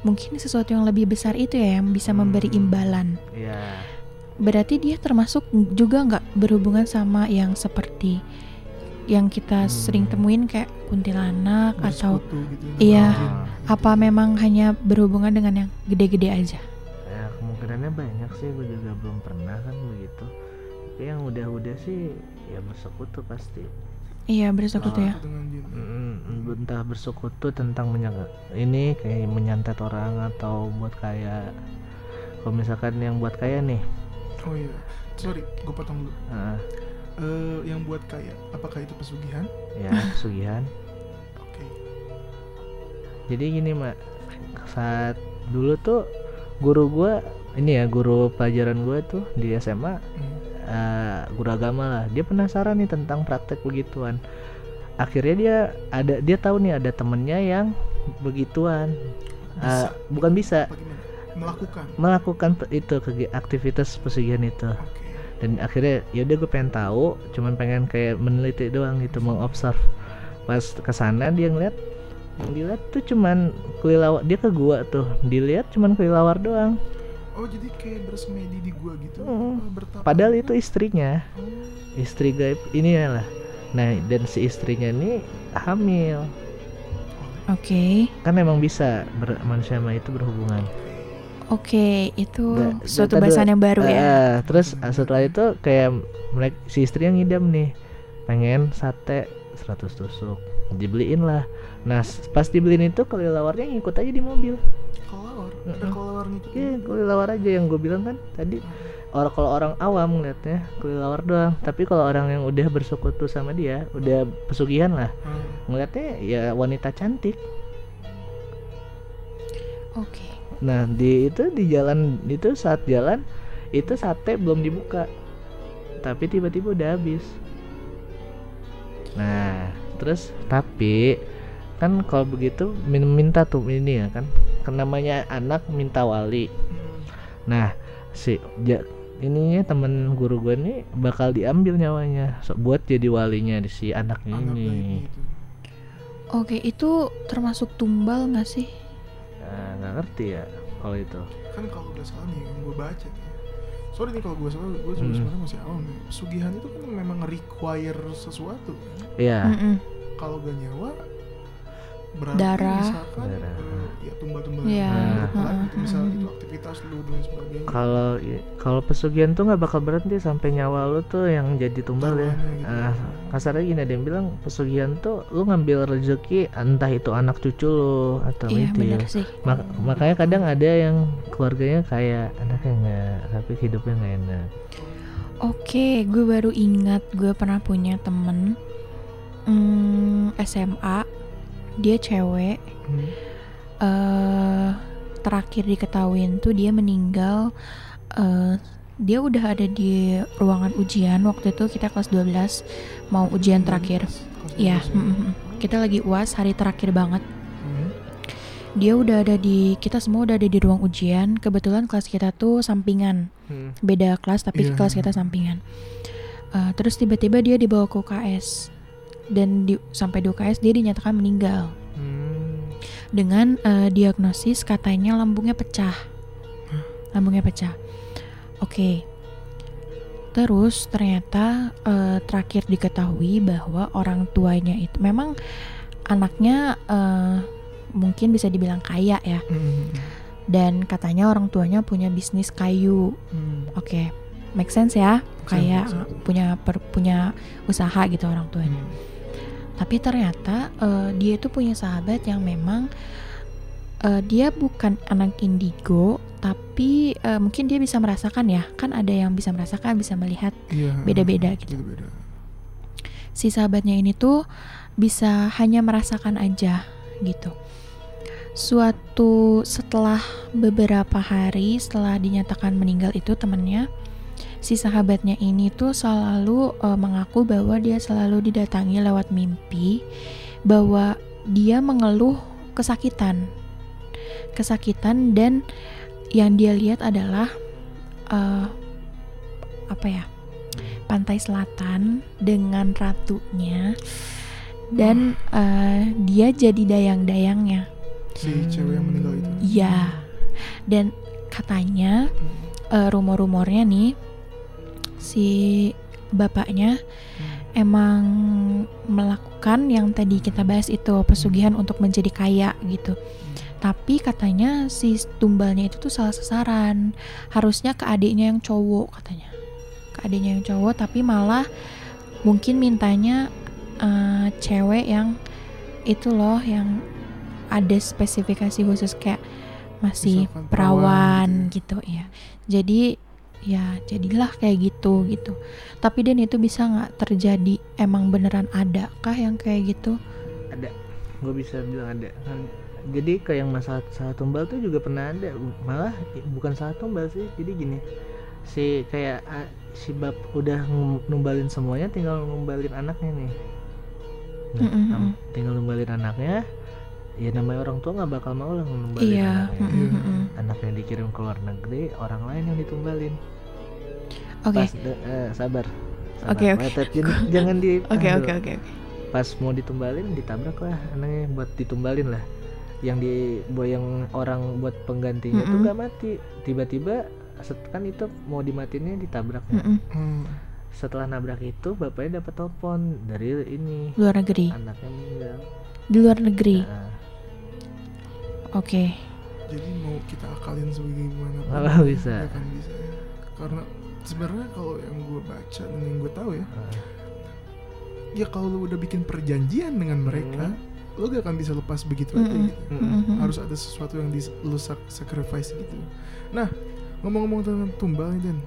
[SPEAKER 2] mungkin sesuatu yang lebih besar itu ya yang bisa memberi
[SPEAKER 3] Hmm.
[SPEAKER 2] imbalan.
[SPEAKER 3] ya
[SPEAKER 2] Berarti dia termasuk juga nggak berhubungan sama yang seperti yang kita
[SPEAKER 3] Hmm.
[SPEAKER 2] sering temuin kayak kuntilanak atau
[SPEAKER 1] Bersekutu gitu
[SPEAKER 2] Iya.
[SPEAKER 1] dengan jin.
[SPEAKER 2] apa memang hanya berhubungan dengan yang gede-gede aja?
[SPEAKER 3] ya kemungkinannya banyak sih gue juga belum pernah kan begitu tapi yang udah-udah sih ya bersekutu pasti
[SPEAKER 2] Iya bersekutu ya.
[SPEAKER 1] Dengan jin.
[SPEAKER 3] Mm, entah bersekutu tentang menyak- ini kayak menyantet orang atau buat kaya kalau misalkan yang buat kaya nih
[SPEAKER 1] oh iya sorry gue potong dulu
[SPEAKER 3] ah,
[SPEAKER 1] Eh, yang buat kaya apakah itu pesugihan?
[SPEAKER 3] Ya pesugihan. <laughs>
[SPEAKER 1] Oke.
[SPEAKER 3] Jadi gini mak saat dulu tuh guru gua ini ya guru pelajaran gue tuh di SMA
[SPEAKER 1] Hmm.
[SPEAKER 3] eh, guru agama lah. Dia penasaran nih tentang praktek begituan. Akhirnya dia ada dia tahu nih ada temennya yang begituan.
[SPEAKER 1] Bisa.
[SPEAKER 3] bukan bisa.
[SPEAKER 1] Melakukan?
[SPEAKER 3] Melakukan itu aktivitas pesugihan itu.
[SPEAKER 1] Oke
[SPEAKER 3] dan akhirnya ya udah gue pengen tahu cuman pengen kayak meneliti doang gitu mengobserv pas ke sana dia ngeliat dilihat tuh cuman kelilawar dia ke gua tuh dilihat cuman kelilawar doang.
[SPEAKER 1] Oh jadi kayak bersemedi di gua gitu?
[SPEAKER 3] Mm.
[SPEAKER 1] bertapa
[SPEAKER 3] padahal
[SPEAKER 1] gitu?
[SPEAKER 3] itu istrinya.
[SPEAKER 1] Oh,
[SPEAKER 3] istri gaib ini lah. Nah dan si istrinya ini hamil.
[SPEAKER 2] Oke.
[SPEAKER 3] kan emang bisa ber- manusia sama itu berhubungan
[SPEAKER 2] Oke, itu
[SPEAKER 3] Da-
[SPEAKER 2] suatu
[SPEAKER 3] da-
[SPEAKER 2] bahasan yang baru ya.
[SPEAKER 3] Eh, terus eh, setelah itu kayak mereka si istri yang ngidam nih pengen sate 100 tusuk dibeliin lah nah pas dibeliin itu kelilawarnya ngikut aja di mobil
[SPEAKER 1] Kelawar, ada
[SPEAKER 3] Mm-mm.
[SPEAKER 1] kelawar ngikut.
[SPEAKER 3] Iya, kelilawar aja yang gue bilang kan tadi. Orang kalau orang awam ngeliatnya kelilawar doang, tapi kalau orang yang udah bersekutu sama dia, udah pesugihan lah,
[SPEAKER 1] Hmm.
[SPEAKER 3] ngeliatnya ya wanita cantik.
[SPEAKER 2] Oke.
[SPEAKER 3] Nah di itu di jalan itu saat jalan itu sate belum dibuka, tapi tiba-tiba udah habis. Nah terus tapi kan kalau begitu min- minta tuh ini ya kan, kan namanya anak minta wali. Nah, si ja, ininya temen guru gue nih bakal diambil nyawanya so, buat jadi walinya di si anaknya
[SPEAKER 1] Anggap
[SPEAKER 3] ini.
[SPEAKER 2] Oke, itu termasuk tumbal nggak sih?
[SPEAKER 3] Nah, nggak ngerti ya kalau itu.
[SPEAKER 1] Kan kalau udah salah nih yang gue baca nih. Sorry nih kalau gue salah, gue juga
[SPEAKER 3] Hmm.
[SPEAKER 1] sebenarnya masih awam nih. Pesugihan itu kan memang require sesuatu kan.
[SPEAKER 3] Iya.
[SPEAKER 2] Mm-mm.
[SPEAKER 1] Kalau gak nyawa berarti
[SPEAKER 2] Darah.
[SPEAKER 1] misalkan
[SPEAKER 3] Darah.
[SPEAKER 1] ya tumbal-tumbal
[SPEAKER 2] Iya,
[SPEAKER 3] Nah.
[SPEAKER 1] gitu. itu aktivitas lu dan sebagainya
[SPEAKER 3] Kalau i- kalau pesugihan tuh nggak bakal berhenti sampai nyawa lu tuh yang jadi tumbal ya.
[SPEAKER 1] Gitu.
[SPEAKER 3] Ah, kasarnya gini ada yang bilang pesugihan tuh lu ngambil rezeki entah itu anak cucu lu atau
[SPEAKER 2] Iya,
[SPEAKER 3] itu ya.
[SPEAKER 2] benar sih.
[SPEAKER 3] Mak- makanya kadang ada yang keluarganya kayak anaknya nggak tapi hidupnya nggak enak.
[SPEAKER 2] Oke, gue baru ingat gue pernah punya temen hmm, SMA. Dia cewek.
[SPEAKER 1] Hmm.
[SPEAKER 2] eh terakhir diketahuin tuh dia meninggal. eh dia udah ada di ruangan ujian waktu itu kita kelas 12 mau ujian terakhir. Iya,
[SPEAKER 1] 12 ya.
[SPEAKER 2] mm, mm, kita lagi uas hari terakhir banget.
[SPEAKER 1] Hmm.
[SPEAKER 2] Dia udah ada di kita semua udah ada di ruang ujian. Kebetulan kelas kita tuh sampingan. beda kelas tapi
[SPEAKER 1] Iya.
[SPEAKER 2] kelas kita sampingan. Eh, terus tiba-tiba dia dibawa ke UKS dan di, sampai di UKS dia dinyatakan meninggal
[SPEAKER 3] Hmm.
[SPEAKER 2] dengan eh, diagnosis katanya lambungnya pecah. Lambungnya pecah. Oke. Terus ternyata eh, terakhir diketahui bahwa orang tuanya itu memang anaknya eh, mungkin bisa dibilang kaya ya
[SPEAKER 1] Hmm.
[SPEAKER 2] dan katanya orang tuanya punya bisnis kayu
[SPEAKER 1] Hmm.
[SPEAKER 2] Oke, make sense ya. Kayak punya per- punya usaha gitu orang tuanya.
[SPEAKER 1] Hmm.
[SPEAKER 2] Tapi ternyata eh, dia itu punya sahabat yang memang eh, dia bukan anak indigo, tapi eh, mungkin dia bisa merasakan ya. Kan ada yang bisa merasakan, bisa melihat.
[SPEAKER 1] Iya.
[SPEAKER 2] Beda-beda gitu.
[SPEAKER 1] Beda-beda.
[SPEAKER 2] Si sahabatnya ini tuh bisa hanya merasakan aja gitu. Suatu setelah beberapa hari setelah dinyatakan meninggal itu temennya si sahabatnya ini tuh selalu eh, mengaku bahwa dia selalu didatangi lewat mimpi bahwa dia mengeluh kesakitan. Kesakitan dan yang dia lihat adalah eh, apa ya pantai selatan dengan ratunya dan eh, dia jadi dayang-dayangnya.
[SPEAKER 1] Si cewek yang meninggal itu.
[SPEAKER 2] iya. Dan katanya eh, rumor-rumornya nih si bapaknya emang melakukan yang tadi kita bahas itu pesugihan untuk menjadi kaya gitu. Tapi katanya si tumbalnya itu tuh salah sasaran. Harusnya ke adiknya yang cowok katanya. Ke adiknya yang cowok tapi malah mungkin mintanya eh, cewek yang itu loh yang ada spesifikasi khusus kayak masih
[SPEAKER 1] Misalkan
[SPEAKER 2] perawan
[SPEAKER 1] perawan
[SPEAKER 2] gitu ya. Jadi ya jadilah kayak gitu gitu. Tapi dan itu bisa nggak terjadi? Emang beneran ada kah yang kayak gitu?
[SPEAKER 3] ada gue bisa bilang ada kan jadi kayak yang masalah salah tumbal tuh juga pernah ada malah bukan salah tumbal sih jadi gini si kayak si bab udah num- numbalin semuanya tinggal numbalin anaknya nih Nah,
[SPEAKER 2] mm.
[SPEAKER 3] tinggal numbalin anaknya ya namanya orang tua nggak bakal mau lah numbalin
[SPEAKER 2] Iya.
[SPEAKER 3] anaknya
[SPEAKER 2] mm, mm, mm.
[SPEAKER 3] anaknya dikirim ke luar negeri orang lain yang ditumbalin
[SPEAKER 2] Oke.
[SPEAKER 3] pas de- eh, sabar.
[SPEAKER 2] Oke, oke.
[SPEAKER 3] Metet, jangan, jangan di <laughs>
[SPEAKER 2] Oke oke oke
[SPEAKER 3] pas mau ditumbalin ditabrak lah anaknya buat ditumbalin lah yang di yang orang buat penggantinya tuh
[SPEAKER 2] Mm-mm.
[SPEAKER 3] nggak mati tiba-tiba kan itu mau dimatinnya ditabrak ya.
[SPEAKER 2] Mm-mm.
[SPEAKER 1] Hmm.
[SPEAKER 3] setelah nabrak itu bapaknya dapat telepon dari ini
[SPEAKER 2] Luar negeri.
[SPEAKER 3] anaknya meninggal
[SPEAKER 2] Di luar negeri.
[SPEAKER 3] Nah,
[SPEAKER 2] Oke.
[SPEAKER 1] jadi mau kita akalin sebagaimana pun,
[SPEAKER 3] Nggak bisa.
[SPEAKER 1] nggak akan bisa ya. karena sebenarnya kalau yang gue baca dan yang gue tahu ya ya kalau lu udah bikin perjanjian dengan mereka lo gak akan bisa lepas begitu aja
[SPEAKER 2] Mm-mm.
[SPEAKER 1] gitu
[SPEAKER 2] Mhm.
[SPEAKER 1] harus ada sesuatu yang di, lu sak- sacrifice gitu nah ngomong-ngomong tentang tumbal nih Den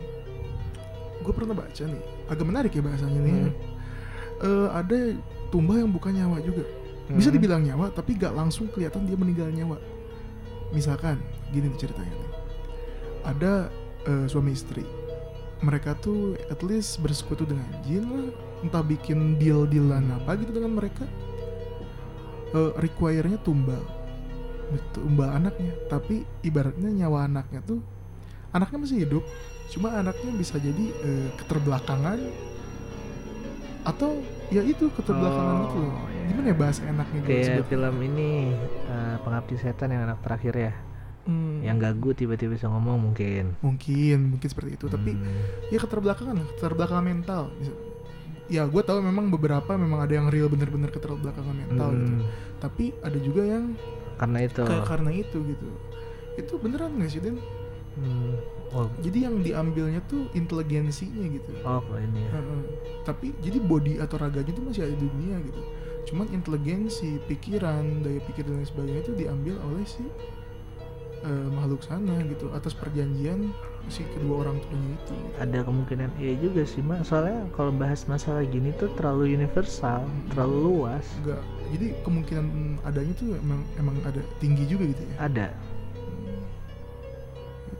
[SPEAKER 1] gue pernah baca nih agak menarik ya bahasanya nih
[SPEAKER 3] Hmm.
[SPEAKER 1] Eh, ada tumbal yang bukan nyawa juga bisa
[SPEAKER 3] Hmm.
[SPEAKER 1] dibilang nyawa tapi gak langsung kelihatan dia meninggal nyawa misalkan gini ceritanya nih. Ada eh, suami istri. Mereka tuh at least bersekutu dengan jin lah entah bikin deal dealan apa gitu dengan mereka. Eh, require-nya tumbal. Tumbal anaknya. Tapi ibaratnya nyawa anaknya tuh anaknya masih hidup. Cuma anaknya bisa jadi eh, keterbelakangan. Atau ya itu keterbelakangan
[SPEAKER 3] Oh,
[SPEAKER 1] itu loh
[SPEAKER 3] iya.
[SPEAKER 1] gimana ya bahasa enaknya
[SPEAKER 3] kayak film ini eh, pengabdi setan yang anak terakhir ya
[SPEAKER 1] Hmm,
[SPEAKER 3] yang gagu tiba-tiba bisa ngomong mungkin
[SPEAKER 1] mungkin mungkin seperti itu tapi
[SPEAKER 3] Hmm.
[SPEAKER 1] ya keterbelakangan keterbelakangan mental ya gue tahu memang beberapa memang ada yang real bener-bener keterbelakangan mental gitu
[SPEAKER 3] Hmm.
[SPEAKER 1] tapi ada juga yang
[SPEAKER 3] karena itu
[SPEAKER 1] kayak karena itu gitu itu beneran gak sih Den?
[SPEAKER 3] Hmm. oh
[SPEAKER 1] jadi yang diambilnya tuh inteligensinya gitu
[SPEAKER 3] oh ini ya.
[SPEAKER 1] Heeh. tapi jadi body atau raganya itu masih ada di dunia gitu cuman inteligensi pikiran daya pikir dan lain sebagainya itu diambil oleh si eh, makhluk sana gitu atas perjanjian si kedua orang tuanya itu.
[SPEAKER 3] Ada kemungkinan iya juga sih mak soalnya kalau bahas masalah gini tuh terlalu universal terlalu luas.
[SPEAKER 1] Enggak jadi kemungkinan adanya tuh emang emang ada tinggi juga gitu ya?
[SPEAKER 3] Ada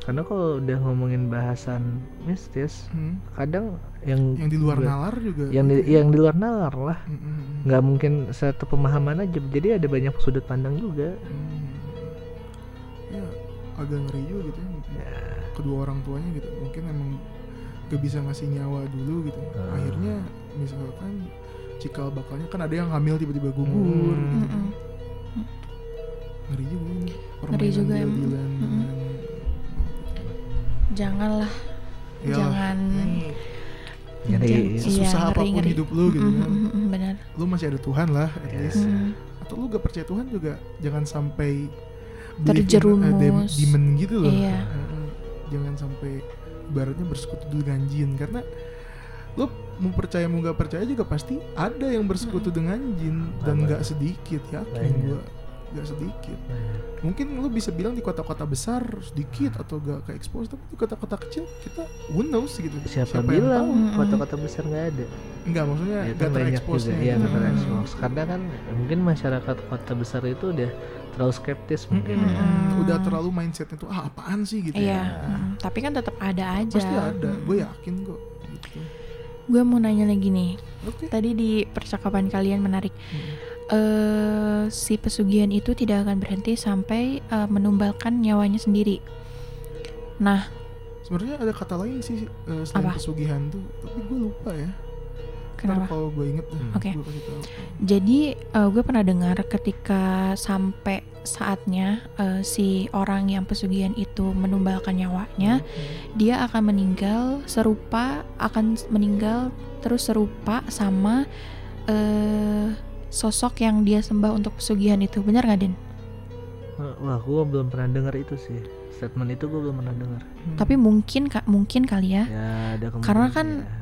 [SPEAKER 3] karena kalau udah ngomongin bahasan mistis
[SPEAKER 1] Hmm.
[SPEAKER 3] kadang yang
[SPEAKER 1] yang di luar nalar juga
[SPEAKER 3] yang di,
[SPEAKER 1] gitu ya.
[SPEAKER 3] yang di luar nalar lah
[SPEAKER 1] Hmm, hmm, hmm.
[SPEAKER 3] nggak mungkin satu pemahaman aja jadi ada banyak sudut pandang juga
[SPEAKER 1] Hmm. ya agak ngeri juga gitu ya
[SPEAKER 3] ya
[SPEAKER 1] kedua orang tuanya gitu mungkin emang gak bisa ngasih nyawa dulu gitu
[SPEAKER 3] Ah.
[SPEAKER 1] akhirnya misalkan cikal bakalnya kan ada yang hamil tiba-tiba gugur
[SPEAKER 3] Hmm.
[SPEAKER 1] gitu ngeri juga ini
[SPEAKER 2] Ngeri juga, em. Janganlah,
[SPEAKER 1] Ya,
[SPEAKER 2] jangan.
[SPEAKER 3] Ngeri.
[SPEAKER 1] Sesusah
[SPEAKER 2] iya,
[SPEAKER 1] apa pun
[SPEAKER 2] ngeri-ngeri.
[SPEAKER 1] hidup lu gitu
[SPEAKER 2] Mm-mm,
[SPEAKER 1] kan
[SPEAKER 2] Benar.
[SPEAKER 1] lu masih ada Tuhan lah at
[SPEAKER 3] Iya.
[SPEAKER 1] least
[SPEAKER 2] Mm.
[SPEAKER 1] atau lu gak percaya Tuhan juga jangan sampai believe in,
[SPEAKER 2] Terjerumus.
[SPEAKER 1] uh, dem- demon gitu loh
[SPEAKER 2] Iya.
[SPEAKER 1] Heeh. jangan sampai ibaratnya bersekutu dengan jin karena lu mau percaya mau gak percaya juga pasti ada yang bersekutu dengan jin dan gak sedikit yakin
[SPEAKER 3] Banyak.
[SPEAKER 1] Gak sedikit mungkin lu bisa bilang di kota-kota besar sedikit atau gak ke expose tapi di kota-kota kecil kita who knows gitu
[SPEAKER 3] siapa,
[SPEAKER 1] yang
[SPEAKER 3] bilang kota-kota besar nggak ada
[SPEAKER 1] enggak maksudnya
[SPEAKER 3] ya
[SPEAKER 1] gak
[SPEAKER 3] kan banyak
[SPEAKER 1] terekspos
[SPEAKER 3] juga iya
[SPEAKER 1] gitu.
[SPEAKER 3] nggak
[SPEAKER 2] Mm-mm.
[SPEAKER 3] terekspos karena kan mungkin masyarakat kota besar itu udah terlalu skeptis mungkin ya.
[SPEAKER 2] Mm-mm.
[SPEAKER 1] udah terlalu mindsetnya tuh ah apaan sih gitu
[SPEAKER 2] Iya.
[SPEAKER 1] ya
[SPEAKER 2] mm, Tapi kan tetap ada aja.
[SPEAKER 1] pasti ada
[SPEAKER 2] Mm.
[SPEAKER 1] gue yakin kok gitu
[SPEAKER 2] Gue mau nanya lagi nih.
[SPEAKER 1] oke
[SPEAKER 2] Tadi di percakapan kalian menarik.
[SPEAKER 1] Hmm.
[SPEAKER 2] Eh si pesugihan itu tidak akan berhenti sampai eh, menumbalkan nyawanya sendiri. Nah,
[SPEAKER 1] sebenarnya ada kata lain sih eh, selain
[SPEAKER 2] Apa?
[SPEAKER 1] pesugihan tuh tapi gue lupa ya
[SPEAKER 2] kenapa?
[SPEAKER 1] kalau gue inget
[SPEAKER 3] Hmm.
[SPEAKER 2] Oke.
[SPEAKER 1] gue kasih tahu
[SPEAKER 2] Jadi eh, gue pernah dengar ketika sampai saatnya eh, si orang yang pesugihan itu menumbalkan nyawanya,
[SPEAKER 1] Hmm.
[SPEAKER 2] dia akan meninggal serupa akan meninggal terus serupa sama eh sosok yang dia sembah untuk pesugihan itu. Benar nggak, Din?
[SPEAKER 3] wah gua belum pernah dengar itu sih statement itu gua belum pernah dengar
[SPEAKER 1] Hmm.
[SPEAKER 2] Tapi mungkin Kak, mungkin kali ya.
[SPEAKER 3] ya ada
[SPEAKER 2] Karena kan
[SPEAKER 3] ya.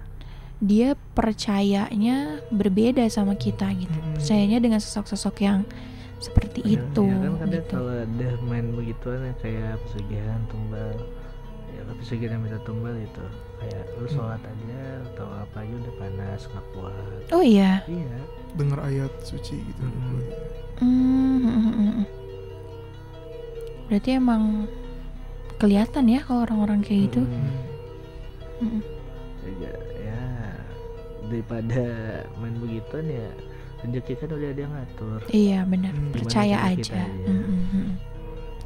[SPEAKER 2] dia percayanya berbeda sama kita gitu.
[SPEAKER 1] Hmm.
[SPEAKER 2] Percayanya dengan sosok-sosok yang seperti
[SPEAKER 3] Ya,
[SPEAKER 2] itu
[SPEAKER 3] ya kan kadang
[SPEAKER 2] gitu.
[SPEAKER 3] kalau ada main begituan ya kayak pesugihan tumbal ya pesugihan yang minta tumbal itu kayak lu
[SPEAKER 1] Hmm.
[SPEAKER 3] sholat aja atau apa aja udah panas nggak kuat
[SPEAKER 2] Oh iya.
[SPEAKER 3] iya
[SPEAKER 1] denger ayat suci gitu
[SPEAKER 3] Hmm.
[SPEAKER 2] Hmm, hmm, hmm, hmm. Berarti emang kelihatan ya kalau orang-orang kayak gitu.
[SPEAKER 3] Hmm.
[SPEAKER 2] Hmm.
[SPEAKER 3] ya, ya daripada main begituan ya rezeki kan udah ada yang ngatur
[SPEAKER 2] Iya benar.
[SPEAKER 1] Hmm.
[SPEAKER 2] Percaya aja. Hmm, hmm, hmm.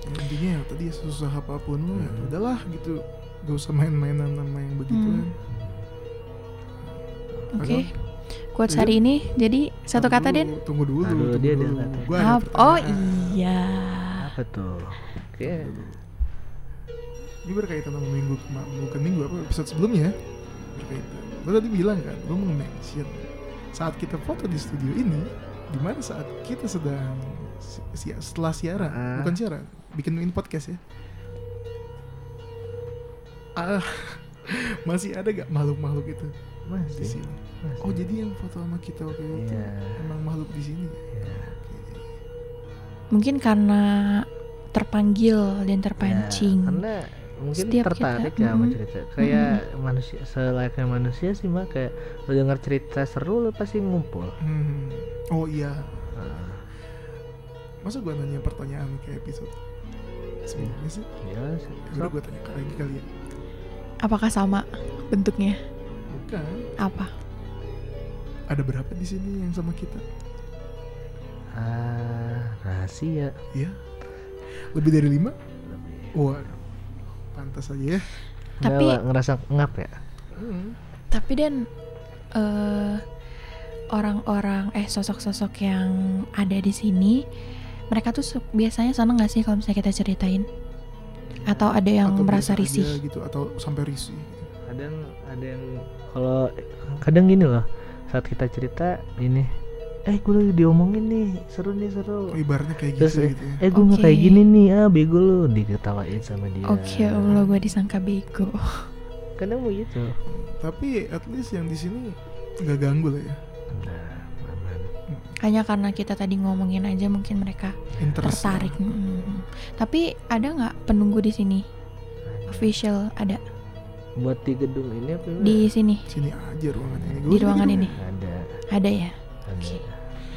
[SPEAKER 1] Ya, intinya ya tadi susah apa pun lu ya
[SPEAKER 3] Hmm.
[SPEAKER 1] udahlah gitu gak usah main-mainan sama yang begituan
[SPEAKER 2] Oke.
[SPEAKER 1] Agak-
[SPEAKER 2] Quotes hari ini jadi satu
[SPEAKER 1] Tunggu
[SPEAKER 2] kata Den.
[SPEAKER 1] tunggu dulu
[SPEAKER 3] Aduh,
[SPEAKER 1] tunggu
[SPEAKER 3] dia ada
[SPEAKER 1] dulu.
[SPEAKER 3] kata.
[SPEAKER 1] Gua ada
[SPEAKER 2] Ap- oh iya.
[SPEAKER 3] apa tuh oke
[SPEAKER 1] ini berkaitan sama minggu bukan minggu apa episode sebelumnya berkaitan lo tadi bilang kan lo mention saat kita foto di studio ini di mana saat kita sedang Si- si- setelah siaran,
[SPEAKER 3] Ah.
[SPEAKER 1] bukan siaran, bikin ini podcast ya. Ah, <laughs> masih ada gak makhluk-makhluk itu di
[SPEAKER 3] Masih.
[SPEAKER 1] sini?
[SPEAKER 3] Masih.
[SPEAKER 1] Oh jadi yang foto sama kita waktu itu
[SPEAKER 3] Iya.
[SPEAKER 1] emang makhluk di sini? ya?
[SPEAKER 3] Iya.
[SPEAKER 2] Mungkin karena terpanggil dan terpancing.
[SPEAKER 3] Ya, karena mungkin
[SPEAKER 2] Setiap
[SPEAKER 3] tertarik
[SPEAKER 2] kita,
[SPEAKER 3] ya sama
[SPEAKER 2] mm-mm.
[SPEAKER 3] cerita. Kayak manusia selayaknya manusia sih mah kayak lo denger cerita seru lo pasti ngumpul.
[SPEAKER 1] Hmm. Oh iya,
[SPEAKER 3] Nah,
[SPEAKER 1] masa gua nanya pertanyaan kayak episode sebelumnya sih?
[SPEAKER 3] ya sih.
[SPEAKER 1] Udah gua tanya lagi kali ya.
[SPEAKER 2] Apakah sama bentuknya?
[SPEAKER 1] Bukan.
[SPEAKER 2] Apa?
[SPEAKER 1] Ada berapa di sini yang sama kita?
[SPEAKER 3] Ah, rahasia.
[SPEAKER 1] Iya. Lebih dari lima?
[SPEAKER 3] Lebih.
[SPEAKER 1] Wah, pantas aja ya.
[SPEAKER 2] Tapi-
[SPEAKER 3] Nggak, ngerasa ngap ya.
[SPEAKER 1] Hmm.
[SPEAKER 2] Tapi dan eh orang-orang eh sosok-sosok yang ada di sini mereka tuh su- biasanya seneng gak sih kalau misalnya kita ceritain? Atau ada yang
[SPEAKER 1] Atau
[SPEAKER 2] merasa risih?
[SPEAKER 1] gitu atau sampai risih. Gitu.
[SPEAKER 3] Kadang ada yang kalau kadang gini loh saat kita cerita ini eh gue lagi diomongin nih seru nih seru
[SPEAKER 1] Oh, ibaratnya kayak
[SPEAKER 3] Terus,
[SPEAKER 1] gitu, gitu ya.
[SPEAKER 3] eh gue nggak
[SPEAKER 2] Oke.
[SPEAKER 3] kayak gini nih ah bego lu diketawain sama dia
[SPEAKER 2] Oke, Allah gue disangka bego.
[SPEAKER 3] kadang begitu
[SPEAKER 1] Tapi at least yang di sini nggak ganggu lah ya.
[SPEAKER 3] nah aman
[SPEAKER 2] Hanya karena kita tadi ngomongin aja mungkin mereka
[SPEAKER 1] Interest.
[SPEAKER 2] tertarik. Mm. Tapi ada nggak penunggu di sini? Official ada
[SPEAKER 3] buat di gedung ini apa
[SPEAKER 2] di sini,
[SPEAKER 1] Sini aja ruangan ini. Gua
[SPEAKER 2] di ruangan ini.
[SPEAKER 3] ada
[SPEAKER 2] Ada ya? Oke.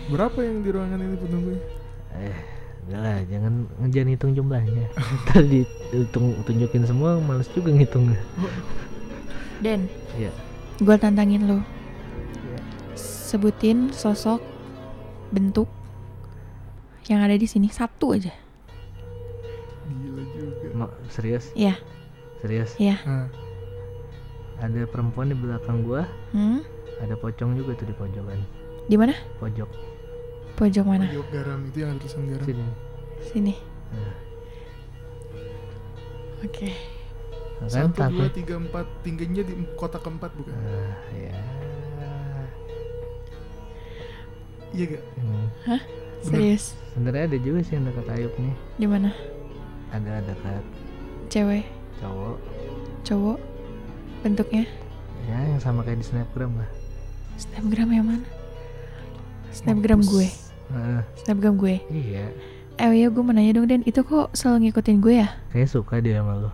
[SPEAKER 1] Berapa yang di ruangan ini penunggunya?
[SPEAKER 3] eh udah lah jangan jangan hitung jumlahnya <laughs> ntar dihitung tunjukin semua males juga ngitungnya
[SPEAKER 2] Dan
[SPEAKER 3] Iya.
[SPEAKER 2] gue tantangin lo.
[SPEAKER 3] Iya.
[SPEAKER 2] Sebutin sosok bentuk yang ada di sini satu aja.
[SPEAKER 1] Gila juga.
[SPEAKER 3] Ma- serius
[SPEAKER 2] Iya,
[SPEAKER 3] serius
[SPEAKER 2] iya.
[SPEAKER 1] Nah,
[SPEAKER 3] ada perempuan di belakang gua
[SPEAKER 2] Hmm?
[SPEAKER 3] ada pocong juga tuh di pojokan
[SPEAKER 2] Di mana?
[SPEAKER 3] pojok
[SPEAKER 2] Pojok mana?
[SPEAKER 1] pojok garam itu yang ada tulisan garam.
[SPEAKER 3] sini
[SPEAKER 2] Sini.
[SPEAKER 3] Nah.
[SPEAKER 2] Oke.
[SPEAKER 3] kan
[SPEAKER 1] Satu, dua,
[SPEAKER 3] takut
[SPEAKER 1] tiga, empat. Tingginya di kotak keempat bukan?
[SPEAKER 3] Ah, ya
[SPEAKER 1] Iya gak?
[SPEAKER 3] Hmm.
[SPEAKER 2] Serius.
[SPEAKER 3] sebenarnya ada juga sih yang dekat Ayub nih
[SPEAKER 2] Di mana?
[SPEAKER 3] ada dekat
[SPEAKER 2] Cewek,
[SPEAKER 3] cowok
[SPEAKER 2] cowok. Bentuknya
[SPEAKER 3] ya yang sama kayak di snapgram lah
[SPEAKER 2] Snapgram yang mana? Snapgram
[SPEAKER 1] Mampus.
[SPEAKER 2] gue.
[SPEAKER 3] Heeh,
[SPEAKER 2] Snapgram gue.
[SPEAKER 3] iya
[SPEAKER 2] Eh iya gue mau nanya dong Dan itu kok selalu ngikutin gue ya?
[SPEAKER 3] kayak suka dia sama lo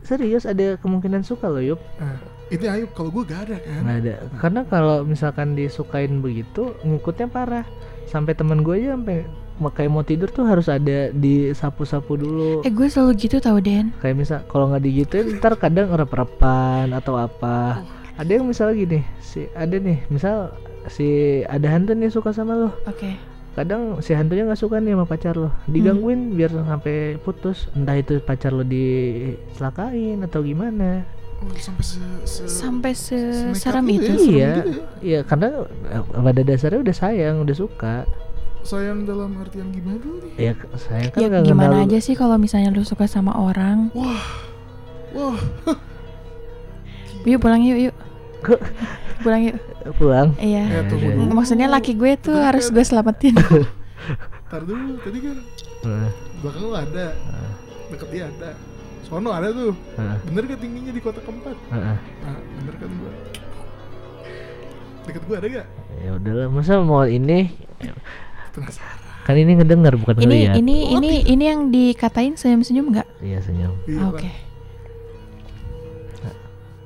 [SPEAKER 3] serius ada kemungkinan suka lo Yup
[SPEAKER 1] Nah, ini Ayub kalau gue gak ada kan?
[SPEAKER 3] nggak ada karena kalau misalkan disukain begitu ngikutnya parah sampai teman gue aja sampai kayak mau tidur tuh harus ada disapu-sapu dulu.
[SPEAKER 2] Eh gue selalu gitu tau Den.
[SPEAKER 3] Kayak misal kalau nggak digituin ntar kadang rep-repan atau apa. Ada yang misal gini si ada nih misal si ada hantu nih suka sama lo
[SPEAKER 2] Oke.
[SPEAKER 3] Kadang si hantunya nggak suka nih sama pacar lo digangguin biar sampai putus. Entah itu pacar lo dicelakain atau gimana.
[SPEAKER 1] Oh, sampai se, se
[SPEAKER 2] Sampai
[SPEAKER 1] senekat
[SPEAKER 2] seseram
[SPEAKER 1] itu
[SPEAKER 2] itu
[SPEAKER 1] ya?
[SPEAKER 3] iya.
[SPEAKER 1] ya?
[SPEAKER 3] iya karena eh, pada dasarnya udah sayang udah suka
[SPEAKER 1] sayang dalam artian gimana dulu nih?
[SPEAKER 3] ya sayang kan
[SPEAKER 2] Ya
[SPEAKER 3] nggak
[SPEAKER 2] gimana
[SPEAKER 3] kenal-
[SPEAKER 2] aja sih kalau misalnya lu suka sama orang
[SPEAKER 1] Wah, wah. <laughs>
[SPEAKER 2] Yuk pulang yuk yuk Pulang yuk
[SPEAKER 3] pulang
[SPEAKER 2] Iya
[SPEAKER 1] Eh,
[SPEAKER 3] iya.
[SPEAKER 1] dulu.
[SPEAKER 2] Maksudnya laki gue tuh
[SPEAKER 1] Betul
[SPEAKER 2] harus gue selamatin <laughs>
[SPEAKER 1] Ntar dulu, tadi kan
[SPEAKER 3] Heeh,
[SPEAKER 1] belakang lu ada, deket dia ada. Sono ada tuh.
[SPEAKER 3] heeh,
[SPEAKER 1] Bener gak tingginya di kotak keempat?
[SPEAKER 3] heeh.
[SPEAKER 1] Nah, bener kan gua. Deket gua ada gak?
[SPEAKER 3] ya udahlah masa mau ini
[SPEAKER 1] Penasaran.
[SPEAKER 3] kan ini ngedengar bukan
[SPEAKER 2] Ini
[SPEAKER 3] ngeliat
[SPEAKER 2] ini ini ini yang dikatain senyum-senyum nggak?
[SPEAKER 3] iya senyum
[SPEAKER 1] Iya,
[SPEAKER 2] Ah. Oke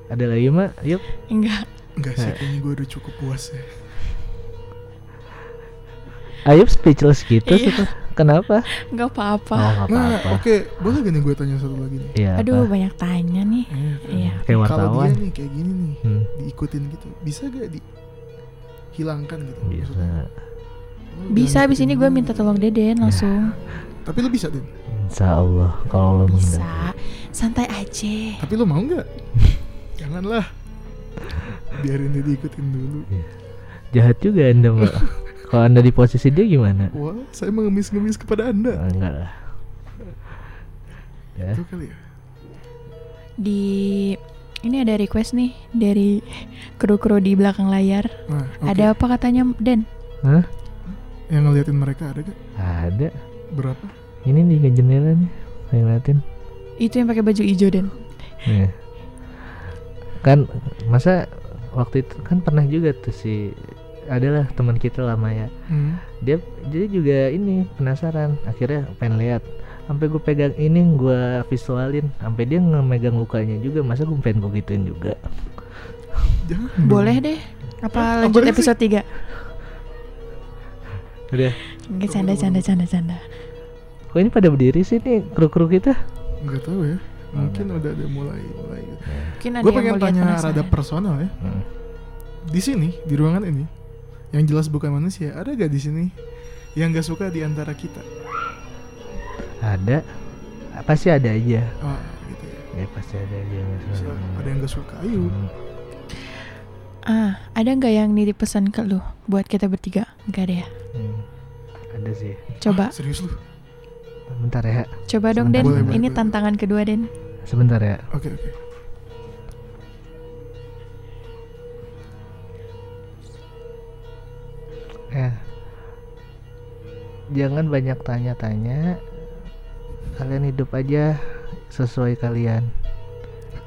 [SPEAKER 3] ada lagi mak yuk
[SPEAKER 2] Enggak
[SPEAKER 1] Enggak sih, kayaknya gua udah cukup puas ya.
[SPEAKER 3] Ayub speechless gitu
[SPEAKER 2] Iya.
[SPEAKER 3] sih Pak. kenapa
[SPEAKER 2] Enggak apa-apa
[SPEAKER 3] oh nggak
[SPEAKER 1] Nah,
[SPEAKER 3] apa-apa
[SPEAKER 1] oke, boleh gak nih gue tanya satu lagi nih?
[SPEAKER 3] Iya
[SPEAKER 2] Aduh
[SPEAKER 3] apa?
[SPEAKER 2] banyak tanya nih
[SPEAKER 1] Iya.
[SPEAKER 2] Iya
[SPEAKER 3] kayak
[SPEAKER 1] Kalau
[SPEAKER 3] wartawan
[SPEAKER 1] dia nih kayak gini nih,
[SPEAKER 3] Hmm,
[SPEAKER 1] diikutin gitu, bisa gak dihilangkan gitu?
[SPEAKER 3] bisa
[SPEAKER 1] maksudnya?
[SPEAKER 2] Bisa abis ini gue minta tolong Deden langsung
[SPEAKER 1] Tapi lu bisa, Den.
[SPEAKER 3] Insya Allah kalau lo
[SPEAKER 2] Bisa Santai aja
[SPEAKER 1] Tapi lu mau nggak? <laughs> Janganlah. Biarin dia diikutin dulu.
[SPEAKER 3] jahat juga anda mbak <laughs> kalau anda di posisi dia gimana
[SPEAKER 1] Wah, saya mengemis-ngemis kepada anda.
[SPEAKER 3] Ah, enggak lah ya
[SPEAKER 1] Itu kali ya.
[SPEAKER 2] Di Ini ada request nih Dari kru-kru di belakang layar
[SPEAKER 1] Nah, oke.
[SPEAKER 2] Ada apa katanya Den?
[SPEAKER 3] Hah?
[SPEAKER 1] Yang ngeliatin mereka ada gak?
[SPEAKER 3] Ada.
[SPEAKER 1] Berapa?
[SPEAKER 3] Ini di ke jendela nih. Saya ngeliatin.
[SPEAKER 2] Itu yang pakai baju hijau Den.
[SPEAKER 3] Nih. Kan masa waktu itu kan pernah juga tuh si adalah teman kita lama ya.
[SPEAKER 1] Hmm.
[SPEAKER 3] Dia jadi juga ini penasaran. Akhirnya pengen lihat. Sampai gue pegang ini gue visualin. Sampai dia ngemegang lukanya juga. Masa gue pengen gue gituin juga.
[SPEAKER 1] Jangan.
[SPEAKER 2] Boleh deh. Apa
[SPEAKER 1] Apa
[SPEAKER 2] lanjut
[SPEAKER 1] sih?
[SPEAKER 2] episode 3?
[SPEAKER 3] Udah.
[SPEAKER 2] Enggak canda canda canda canda.
[SPEAKER 3] Kok ini pada berdiri sih nih kru-kru kita?
[SPEAKER 1] Nggak tahu ya. Mungkin udah ada mulai mulai.
[SPEAKER 2] Mungkin ada
[SPEAKER 1] Gue
[SPEAKER 2] yang
[SPEAKER 1] pengen tanya
[SPEAKER 2] penasaran.
[SPEAKER 1] rada personal ya.
[SPEAKER 3] Hmm.
[SPEAKER 1] Di sini di ruangan ini, yang jelas bukan manusia, ada gak di sini yang gak suka di antara kita?
[SPEAKER 3] Ada. Pasti ada aja.
[SPEAKER 1] Oh, gitu ya.
[SPEAKER 3] Ya pasti ada aja. yang nggak
[SPEAKER 1] Bisa,
[SPEAKER 3] suka.
[SPEAKER 1] ada yang gak suka kayu.
[SPEAKER 3] Hmm.
[SPEAKER 2] Ah, ada nggak yang nitip pesan ke lu buat kita bertiga? Enggak ada ya.
[SPEAKER 3] Hmm. Ada sih.
[SPEAKER 2] Coba,
[SPEAKER 1] Ah, serius lu?
[SPEAKER 3] Bentar ya.
[SPEAKER 2] coba dong Den.
[SPEAKER 3] Boleh,
[SPEAKER 1] boleh,
[SPEAKER 2] Ini
[SPEAKER 1] boleh.
[SPEAKER 2] tantangan kedua Den.
[SPEAKER 3] Sebentar ya.
[SPEAKER 1] Oke oke.
[SPEAKER 3] Ya. Jangan banyak tanya-tanya. Kalian hidup aja sesuai kalian.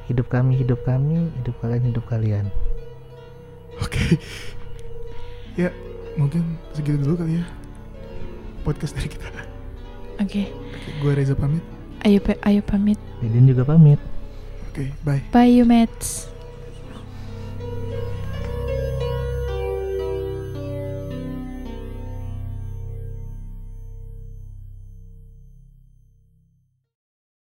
[SPEAKER 3] Hidup kami, hidup kami, hidup kalian, hidup kalian.
[SPEAKER 1] Oke. <laughs> ya, mungkin segitu dulu kali ya. Podcast dari kita.
[SPEAKER 2] Oke.
[SPEAKER 1] Oke, gue Reza pamit.
[SPEAKER 2] Ayo ayo pamit.
[SPEAKER 3] Didin juga pamit.
[SPEAKER 1] Oke, bye.
[SPEAKER 2] Bye you mates.